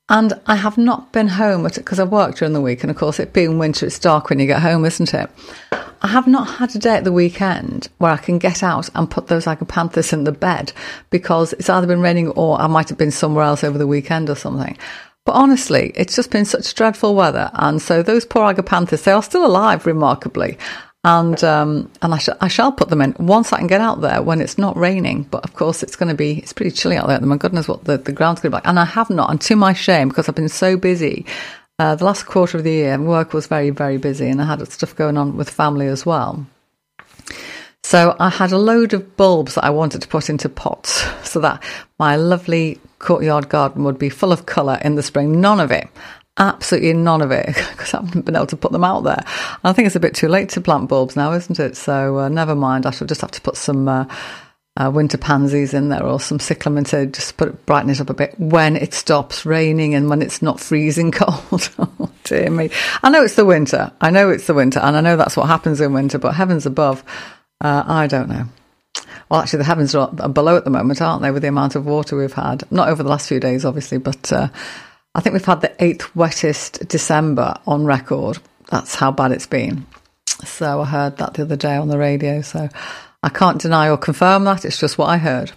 And I have not been home because I work during the week, and of course, it being winter, it's dark when you get home, isn't it? I have not had a day at the weekend where I can get out and put those agapanthus in the bed because it's either been raining or I might have been somewhere else over the weekend or something. But honestly, it's just been such dreadful weather. And so those poor agapanthus, they are still alive remarkably. And, um, and I, sh- I shall put them in once I can get out there when it's not raining. But of course, it's going to be, it's pretty chilly out there. My goodness, what the, the ground's going to be like. And I have not, and to my shame, because I've been so busy, uh, the last quarter of the year, work was very, very busy and I had stuff going on with family as well. So I had a load of bulbs that I wanted to put into pots so that my lovely courtyard garden would be full of colour in the spring. None of it. Absolutely none of it because I haven't been able to put them out there. I think it's a bit too late to plant bulbs now, isn't it? So uh, never mind. I shall just have to put some uh, uh, winter pansies in there or some cyclamen to just put brighten it up a bit when it stops raining and when it's not freezing cold. oh dear me! I know it's the winter. I know it's the winter, and I know that's what happens in winter. But heavens above, uh, I don't know. Well, actually, the heavens are below at the moment, aren't they, with the amount of water we've had? Not over the last few days, obviously, but uh, I think we've had the eighth wettest December on record. That's how bad it's been. So I heard that the other day on the radio. So I can't deny or confirm that. It's just what I heard.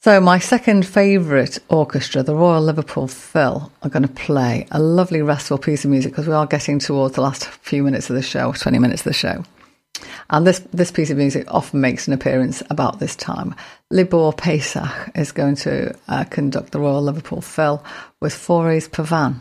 So, my second favourite orchestra, the Royal Liverpool Phil, are going to play a lovely, restful piece of music because we are getting towards the last few minutes of the show, 20 minutes of the show. And this, this piece of music often makes an appearance about this time. Libor Pešek is going to uh, conduct the Royal Liverpool Phil with Fauré's Pavane.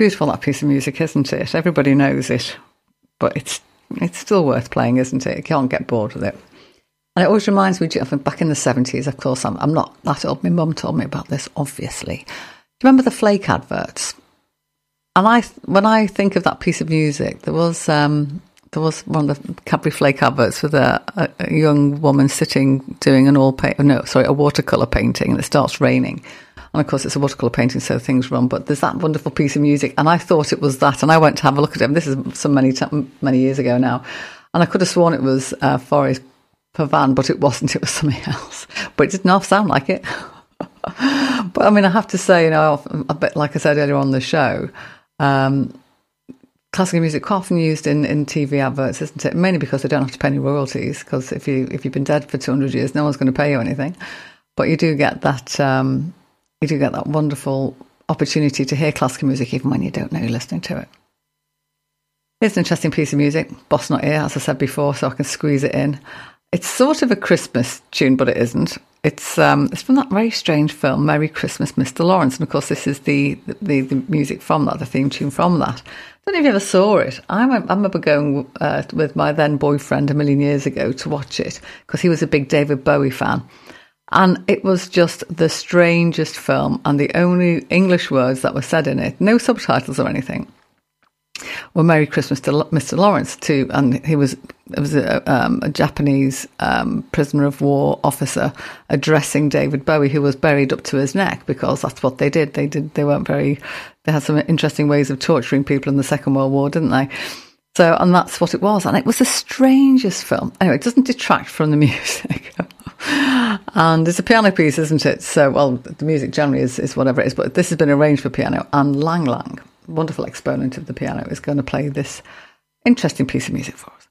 Beautiful that piece of music, isn't it? Everybody knows it, but it's it's still worth playing, isn't it? You can't get bored with it. And it always reminds me of back in the 70s, of course, I'm, I'm not that old. My mum told me about this, obviously. Do you remember the flake adverts? And I, when I think of that piece of music, there was um, there was one of the Cadbury Flake adverts with a, a, a young woman sitting doing an all paint, no, sorry, a watercolor painting, and it starts raining. And of course, it's a watercolor painting, so things run. But there's that wonderful piece of music, and I thought it was that. And I went to have a look at it. And this is so many many years ago now, and I could have sworn it was uh, Fauré's Pavane, but it wasn't. It was something else. But it didn't half sound like it. but I mean, I have to say, you know, a bit like I said earlier on the show, um, classical music quite often used in, in TV adverts, isn't it? Mainly because they don't have to pay any royalties. Because if you if you've been dead for two hundred years, no one's going to pay you anything. But you do get that um, you do get that wonderful opportunity to hear classical music even when you don't know you're listening to it. Here's an interesting piece of music. Boss not here, as I said before, so I can squeeze it in. It's sort of a Christmas tune, but it isn't. It's um, it's from that very strange film, Merry Christmas, Mr. Lawrence, and of course, this is the the, the music from that, the theme tune from that. I don't know if you ever saw it. I, I remember going uh, with my then boyfriend a million years ago to watch it because he was a big David Bowie fan. And it was just the strangest film, and the only English words that were said in it, no subtitles or anything, well, Merry Christmas to Mr. Lawrence too, and he was it was a, um, a Japanese um, prisoner of war officer addressing David Bowie, who was buried up to his neck because that's what they did. They did. They weren't very. They had some interesting ways of torturing people in the Second World War, didn't they? So, and that's what it was, and it was the strangest film. Anyway, it doesn't detract from the music. And it's a piano piece, isn't it? So, well, the music generally is, is whatever it is, but this has been arranged for piano. And Lang Lang, wonderful exponent of the piano, is going to play this interesting piece of music for us.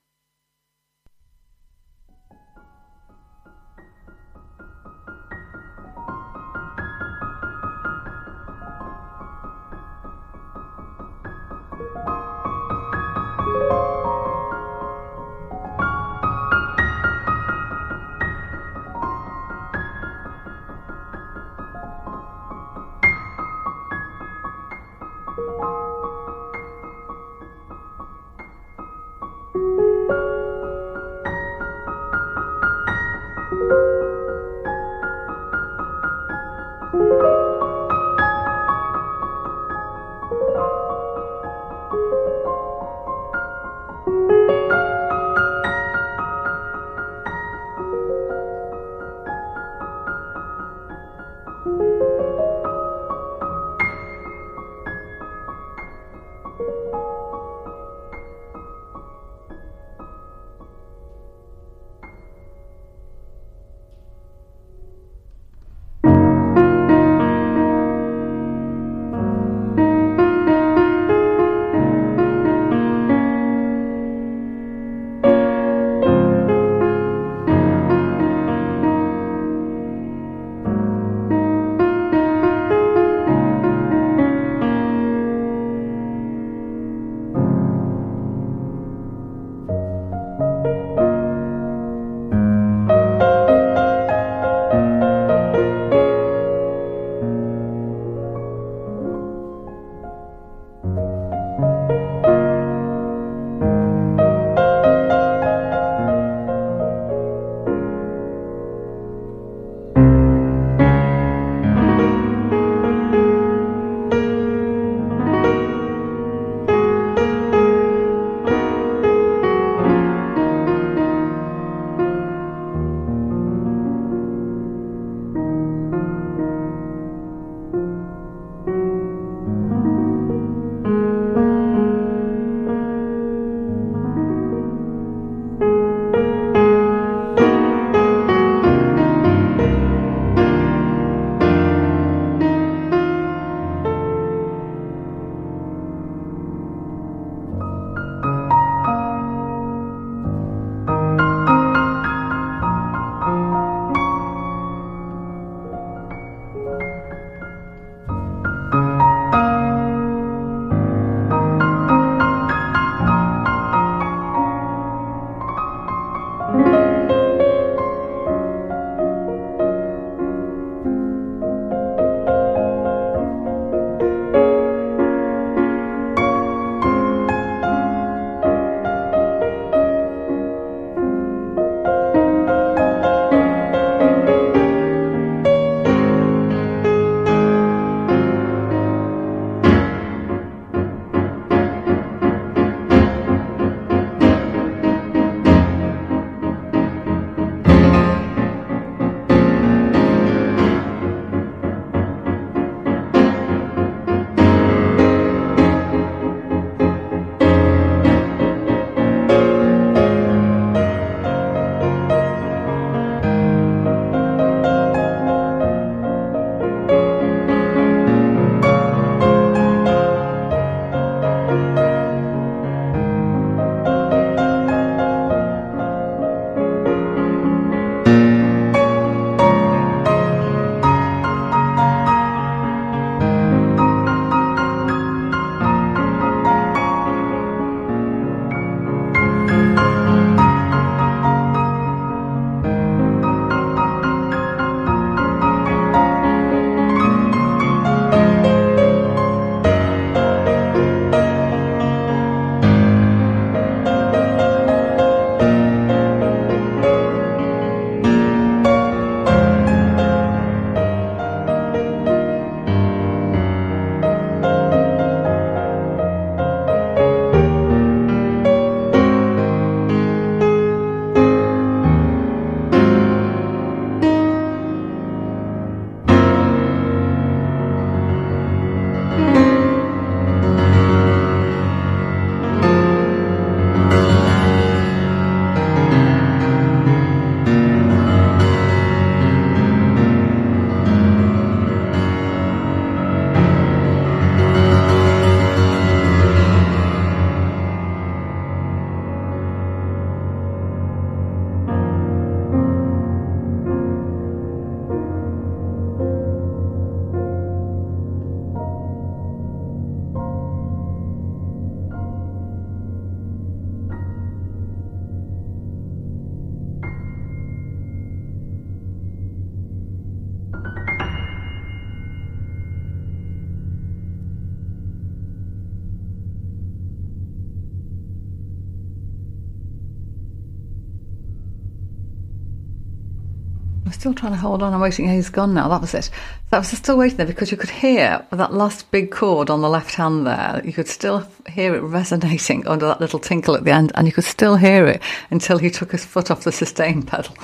Still trying to hold on. I'm waiting. He's gone now. That was it. So I was still waiting there because you could hear that last big chord on the left hand there. You could still hear it resonating under that little tinkle at the end, and you could still hear it until he took his foot off the sustain pedal.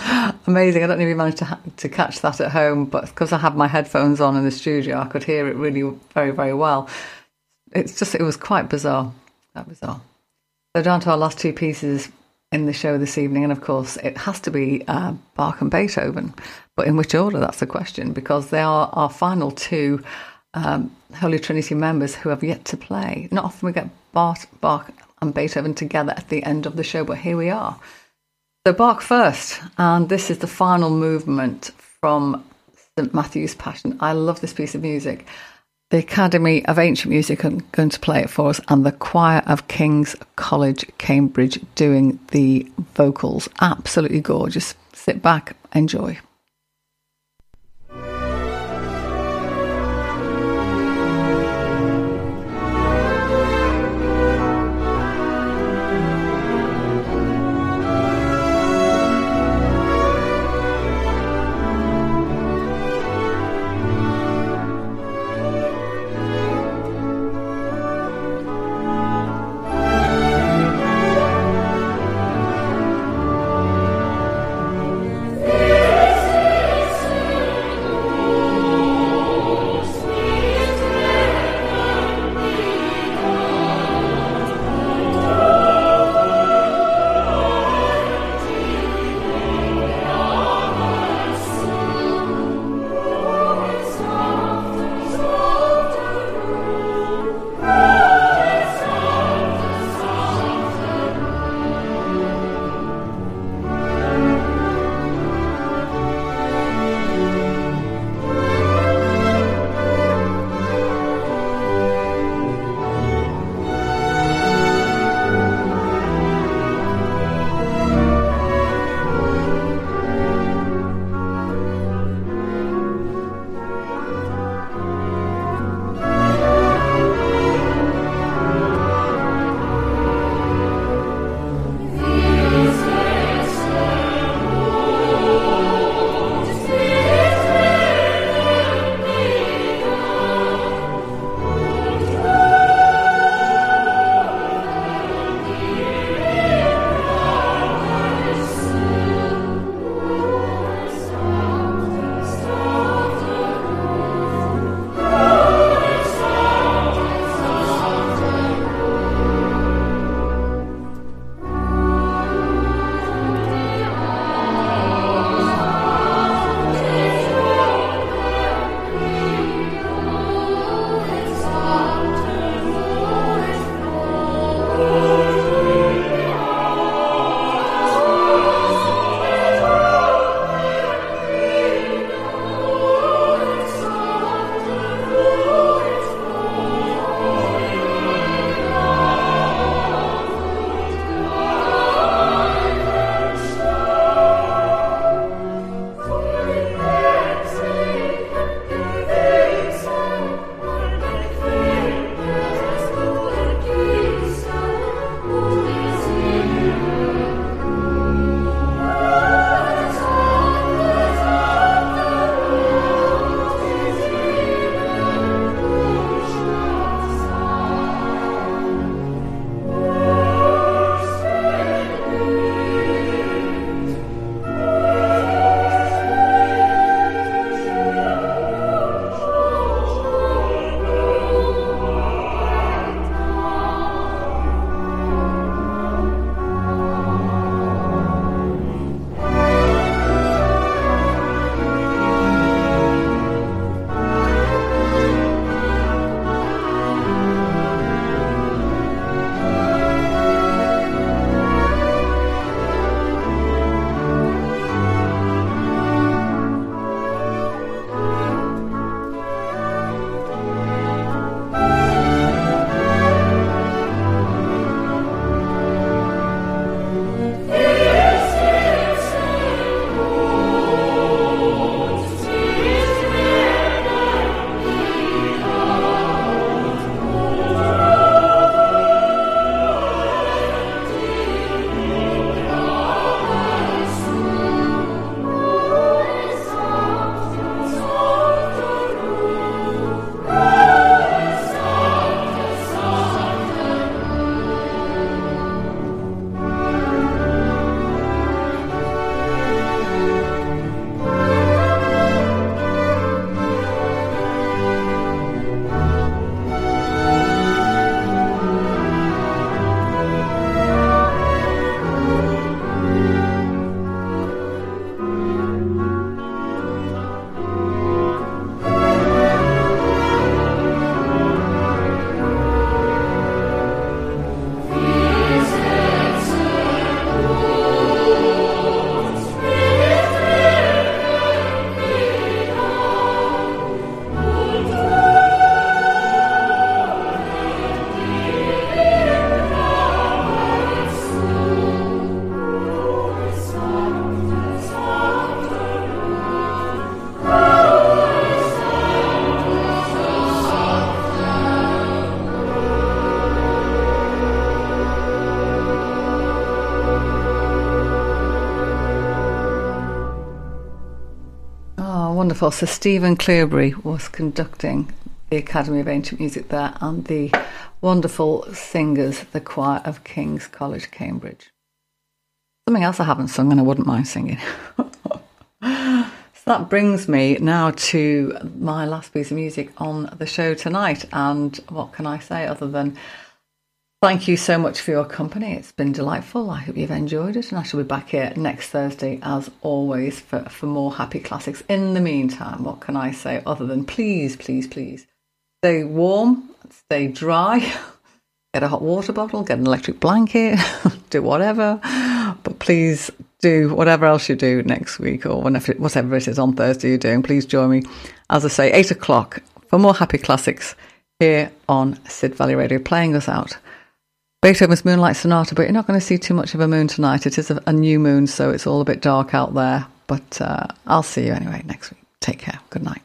Amazing. I don't know if you managed to, ha- to catch that at home, but because I had my headphones on in the studio, I could hear it really very, very well. It's just, it was quite bizarre. That bizarre. So down to our last two pieces in the show this evening, and of course, it has to be uh, Bach and Beethoven. But in which order? That's the question, because they are our final two um, Holy Trinity members who have yet to play. Not often we get Bach, Bach and Beethoven together at the end of the show, but here we are. So Bach first, and this is the final movement from St Matthew's Passion. I love this piece of music. The Academy of Ancient Music are going to play it for us, and the Choir of King's College, Cambridge, doing the vocals. Absolutely gorgeous. Sit back, enjoy. Wonderful. So Stephen Cleobury was conducting the Academy of Ancient Music there, and the wonderful singers, the Choir of King's College, Cambridge. Something else I haven't sung, and I wouldn't mind singing. so that brings me now to my last piece of music on the show tonight. And what can I say other than Thank you so much for your company. It's been delightful. I hope you've enjoyed it, and I shall be back here next Thursday as always for, for more happy classics. In the meantime, what can I say other than please, please, please stay warm, stay dry, get a hot water bottle, get an electric blanket, do whatever, but please do whatever else you do next week or whenever, whatever it is on Thursday you're doing. Please join me, as I say, eight o'clock for more happy classics here on Sid Valley Radio, playing us out Beethoven's Moonlight Sonata, but you're not going to see too much of a moon tonight. It is a, new moon, so it's all a bit dark out there. But uh, I'll see you anyway next week. Take care. Good night.